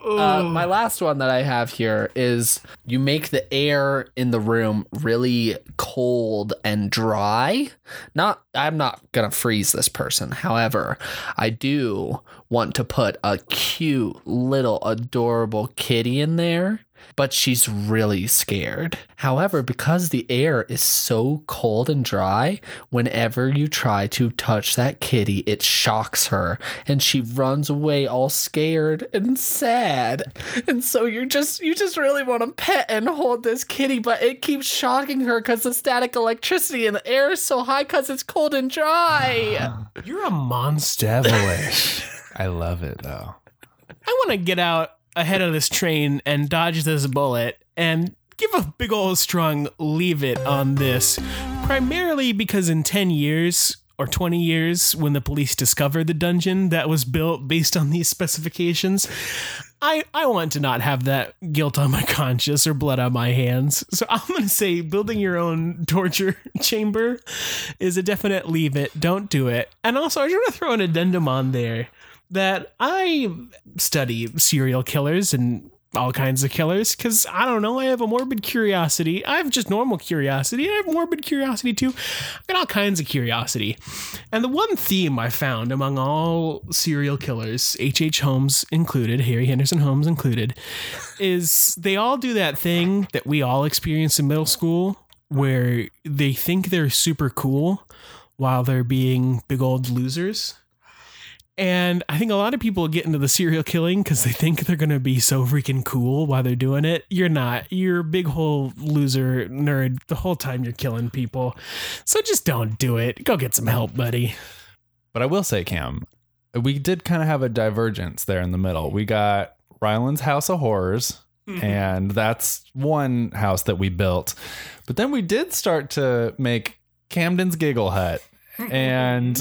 Uh, my last one that I have here is you make the air in the room really cold and dry. Not, I'm not gonna freeze this person. However, I do want to put a cute little adorable kitty in there. But she's really scared. However, because the air is so cold and dry, whenever you try to touch that kitty, it shocks her and she runs away all scared and sad. And so you're just you just really want to pet and hold this kitty, but it keeps shocking her because the static electricity and the air is so high because it's cold and dry. You're a monster. I love it though. I wanna get out ahead of this train and dodge this bullet and give a big old strong leave it on this. Primarily because in 10 years or 20 years, when the police discover the dungeon that was built based on these specifications, I, I want to not have that guilt on my conscience or blood on my hands. So I'm going to say building your own torture chamber is a definite leave it. Don't do it. And also, I just want to throw an addendum on there that I study serial killers and all kinds of killers because I don't know. I have a morbid curiosity. I have just normal curiosity. I have morbid curiosity too. I got all kinds of curiosity. And the one theme I found among all serial killers, H.H. H. Holmes included, Harry Henderson Holmes included, is they all do that thing that we all experienced in middle school where they think they're super cool while they're being big old losers. And I think a lot of people get into the serial killing because they think they're going to be so freaking cool while they're doing it. You're not. You're a big whole loser nerd the whole time you're killing people. So just don't do it. Go get some help, buddy. But I will say, Cam, we did kind of have a divergence there in the middle. We got Ryland's House of Horrors, mm-hmm. and that's one house that we built. But then we did start to make Camden's Giggle Hut. And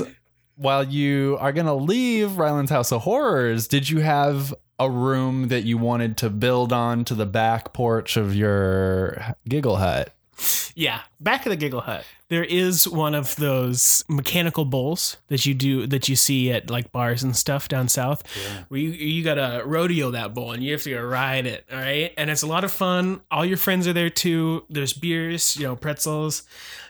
while you are going to leave Ryland's House of Horrors, did you have a room that you wanted to build on to the back porch of your Giggle Hut? Yeah, back of the Giggle Hut. There is one of those mechanical bowls that you do that you see at like bars and stuff down south, where you you gotta rodeo that bowl and you have to go ride it. All right, and it's a lot of fun. All your friends are there too. There's beers, you know, pretzels.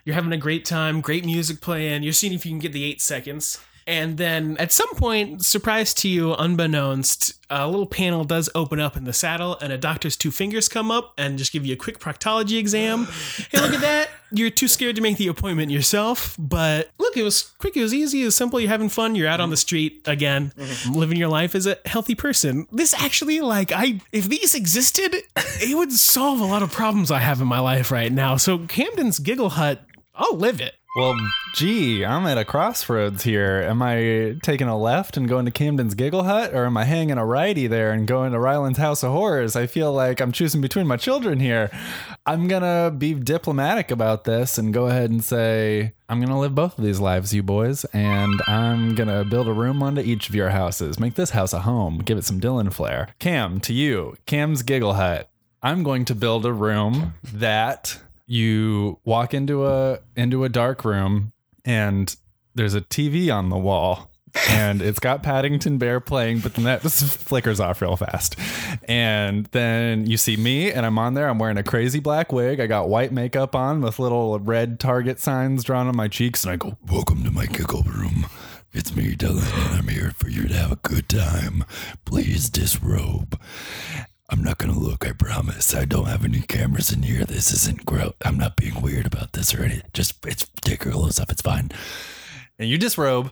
You're having a great time. Great music playing. You're seeing if you can get the eight seconds. And then at some point, surprise to you, unbeknownst, a little panel does open up in the saddle, and a doctor's two fingers come up and just give you a quick proctology exam. hey, look at that. You're too scared to make the appointment yourself, but look, it was quick, it was easy, it was simple. You're having fun. You're out on the street again, mm-hmm. living your life as a healthy person. This actually, like, I if these existed, it would solve a lot of problems I have in my life right now. So Camden's Giggle Hut, I'll live it. Well, gee, I'm at a crossroads here. Am I taking a left and going to Camden's Giggle Hut, or am I hanging a righty there and going to Ryland's House of Horrors? I feel like I'm choosing between my children here. I'm gonna be diplomatic about this and go ahead and say I'm gonna live both of these lives, you boys, and I'm gonna build a room onto each of your houses. Make this house a home. Give it some Dylan flair. Cam, to you, Cam's Giggle Hut. I'm going to build a room that you walk into a into a dark room and there's a TV on the wall and it's got Paddington Bear playing, but then that just flickers off real fast. And then you see me, and I'm on there. I'm wearing a crazy black wig. I got white makeup on with little red Target signs drawn on my cheeks, and I go, Welcome to my giggle room. It's me, Dylan, and I'm here for you to have a good time. Please disrobe. I'm not gonna look, I promise. I don't have any cameras in here. This isn't gross. I'm not being weird about this or anything. Just it's take your clothes off. It's fine. and you disrobe.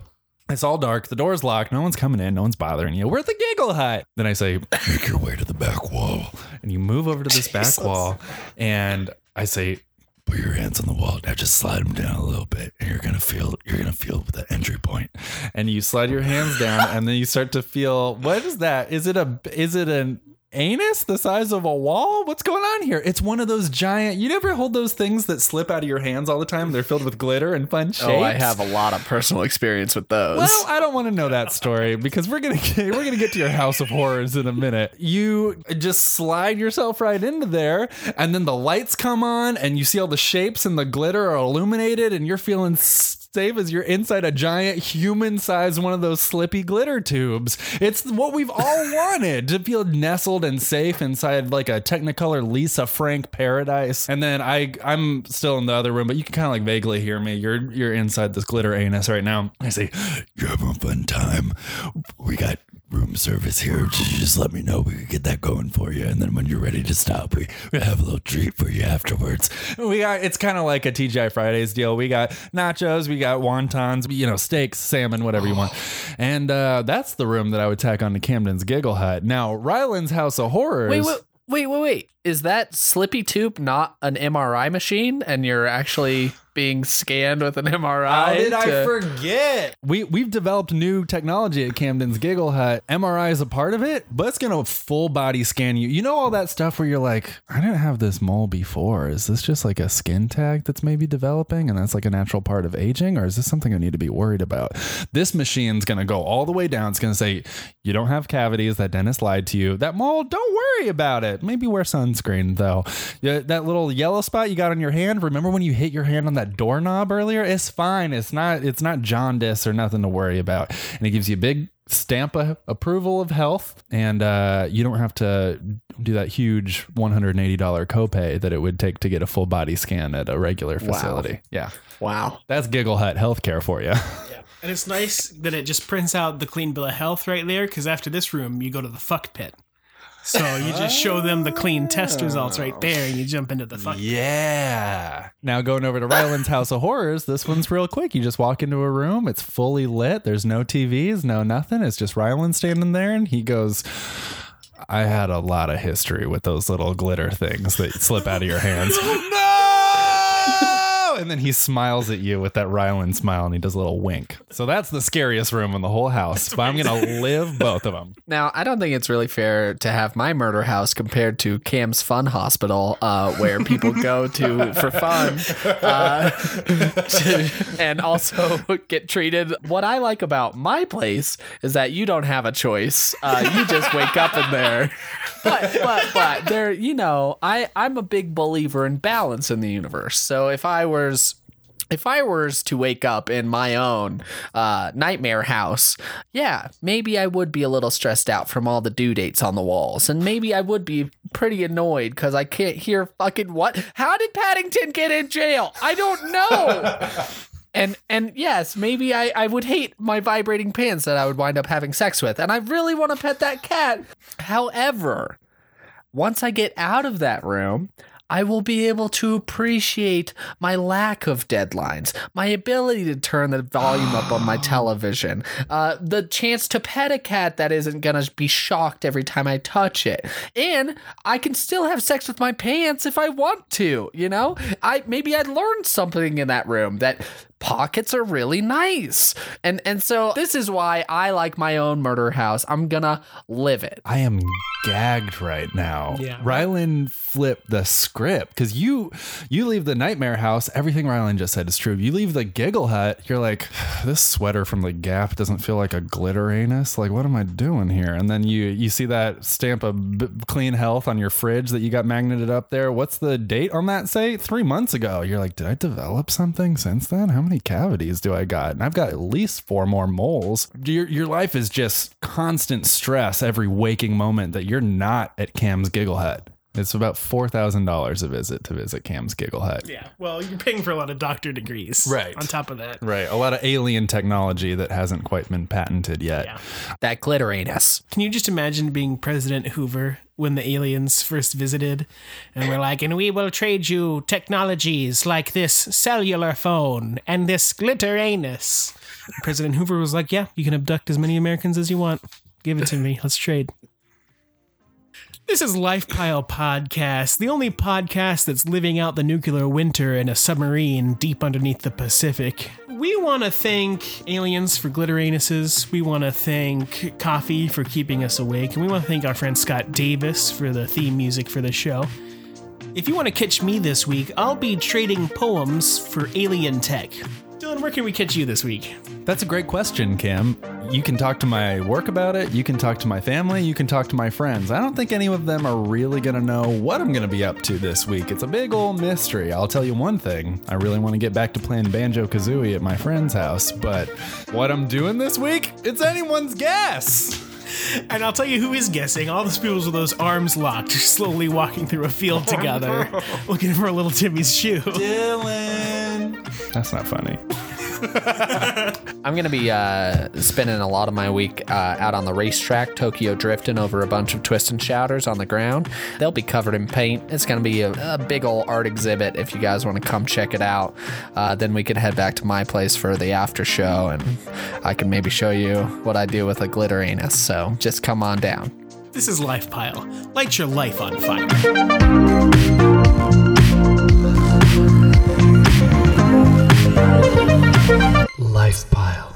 It's all dark. The door's locked. No one's coming in. No one's bothering you. We're at the Giggle Hut. Then I say, Make your way to the back wall. and you move over to this back wall, and I say, Put your hands on the wall. Now just slide them down a little bit, and you're gonna feel. You're gonna feel the entry point. and you slide your hands down, and then you start to feel. What is that? Is it a? Is it an? Anus the size of a wall? What's going on here? It's one of those giant. You never hold those things that slip out of your hands all the time. They're filled with glitter and fun shapes. Oh, I have a lot of personal experience with those. Well, I don't want to know that story because we're gonna get, we're gonna get to your house of horrors in a minute. You just slide yourself right into there, and then the lights come on, and you see all the shapes and the glitter are illuminated, and you're feeling safe as you're inside a giant human-sized one of those slippy glitter tubes. It's what we've all wanted to feel nestled and safe inside like a Technicolor Lisa Frank paradise. And then I I'm still in the other room, but you can kind of like vaguely hear me. You're you're inside this glitter anus right now. I say, You're having a fun time. We got room service here. Just, just let me know. We can get that going for you. And then when you're ready to stop, we, we have a little treat for you afterwards. We got it's kind of like a TGI Fridays deal. We got nachos, we got wontons, you know, steaks, salmon, whatever you want. And uh, that's the room that I would tack on to Camden's Giggle Hut. Now, Ryland's House of Horrors. Wait, wait, wait, wait, wait. Is that Slippy Tube not an MRI machine and you're actually being scanned with an MRI? How did I forget? We we've developed new technology at Camden's Giggle Hut. MRI is a part of it, but it's gonna full body scan you. You know all that stuff where you're like, I didn't have this mole before. Is this just like a skin tag that's maybe developing, and that's like a natural part of aging, or is this something I need to be worried about? This machine's gonna go all the way down. It's gonna say you don't have cavities. That dentist lied to you. That mole, don't worry about it. Maybe wear sunscreen though. Yeah, that little yellow spot you got on your hand. Remember when you hit your hand on that doorknob earlier? It's fine. It's not. It's not jaundice or nothing to worry about. And it gives you a big stamp a approval of health, and uh, you don't have to do that huge $180 copay that it would take to get a full body scan at a regular facility. Yeah. Wow. That's Giggle Hut healthcare for you. Yeah. And it's nice that it just prints out the clean bill of health right there because after this room, you go to the fuck pit. So you just show them the clean test results right oh. there and you jump into the fuck. Yeah. Now going over to Ryland's House of Horrors, this one's real quick. You just walk into a room, it's fully lit. There's no TVs, no nothing. It's just Ryland standing there and he goes, I had a lot of history with those little glitter things that slip out of your hands. Oh, no! And then he smiles at you with that Ryland smile and he does a little wink. So that's the scariest room in the whole house. But I'm going to live both of them. Now, I don't think it's really fair to have my murder house compared to Cam's Fun Hospital, uh, where people go to for fun uh, to- and also get treated. What I like about my place is that you don't have a choice. Uh, you just wake up in there. But but but there, you know, I I'm a big believer in balance in the universe. So if I if I were to wake up in my own uh, nightmare house, yeah, maybe I would be a little stressed out from all the due dates on the walls, and maybe I would be pretty annoyed because I can't hear fucking what? How did Paddington get in jail? I don't know. And and yes, maybe I, I would hate my vibrating pants that I would wind up having sex with, and I really want to pet that cat. However, once I get out of that room, I will be able to appreciate my lack of deadlines, my ability to turn the volume up on my television, uh, the chance to pet a cat that isn't gonna be shocked every time I touch it, and I can still have sex with my pants if I want to. You know, I maybe I'd learn something in that room that pockets are really nice, and and so this is why I like my own murder house. I'm gonna live it. I am gagged right now. Yeah. Ryland flipped the script because you you leave the nightmare house. Everything Ryland just said is true. You leave the giggle hut. You're like, this sweater from the Gap doesn't feel like a glitter anus. Like, what am I doing here? And then you you see that stamp of b- clean health on your fridge that you got magneted up there. What's the date on that? Say three months ago. You're like, did I develop something since then? How many cavities do I got? And I've got at least four more moles. Your your life is just constant stress every waking moment that you're not at Cam's Giggle Hut. It's about four thousand dollars a visit to visit Cam's Giggle Hut. Yeah. Well, you're paying for a lot of doctor degrees. Right. On top of that. Right, a lot of alien technology that hasn't quite been patented yet. Yeah. That glitter ain't us. Can you just imagine being President Hoover when the aliens first visited and we're like, and we will trade you technologies like this cellular phone and this glitter anus? President Hoover was like, yeah, you can abduct as many Americans as you want. Give it to me. Let's trade. This is Lifepile Podcast, the only podcast that's living out the nuclear winter in a submarine deep underneath the Pacific. We want to thank aliens for glitter anuses. We want to thank Coffee for keeping us awake. And we want to thank our friend Scott Davis for the theme music for the show. If you want to catch me this week, I'll be trading poems for alien tech. Dylan, where can we catch you this week? That's a great question, Kim. You can talk to my work about it. You can talk to my family. You can talk to my friends. I don't think any of them are really going to know what I'm going to be up to this week. It's a big old mystery. I'll tell you one thing. I really want to get back to playing Banjo Kazooie at my friend's house, but what I'm doing this week, it's anyone's guess. And I'll tell you who is guessing. All those people with those arms locked, slowly walking through a field oh, together, looking for a little Timmy's shoe. Dylan. That's not funny. I'm gonna be uh, spending a lot of my week uh, out on the racetrack, Tokyo drifting over a bunch of twist and shouters on the ground. They'll be covered in paint. It's gonna be a, a big old art exhibit. If you guys want to come check it out, uh, then we could head back to my place for the after show, and I can maybe show you what I do with a glitter anus. So just come on down. This is Life Pile. Light your life on fire. life pile.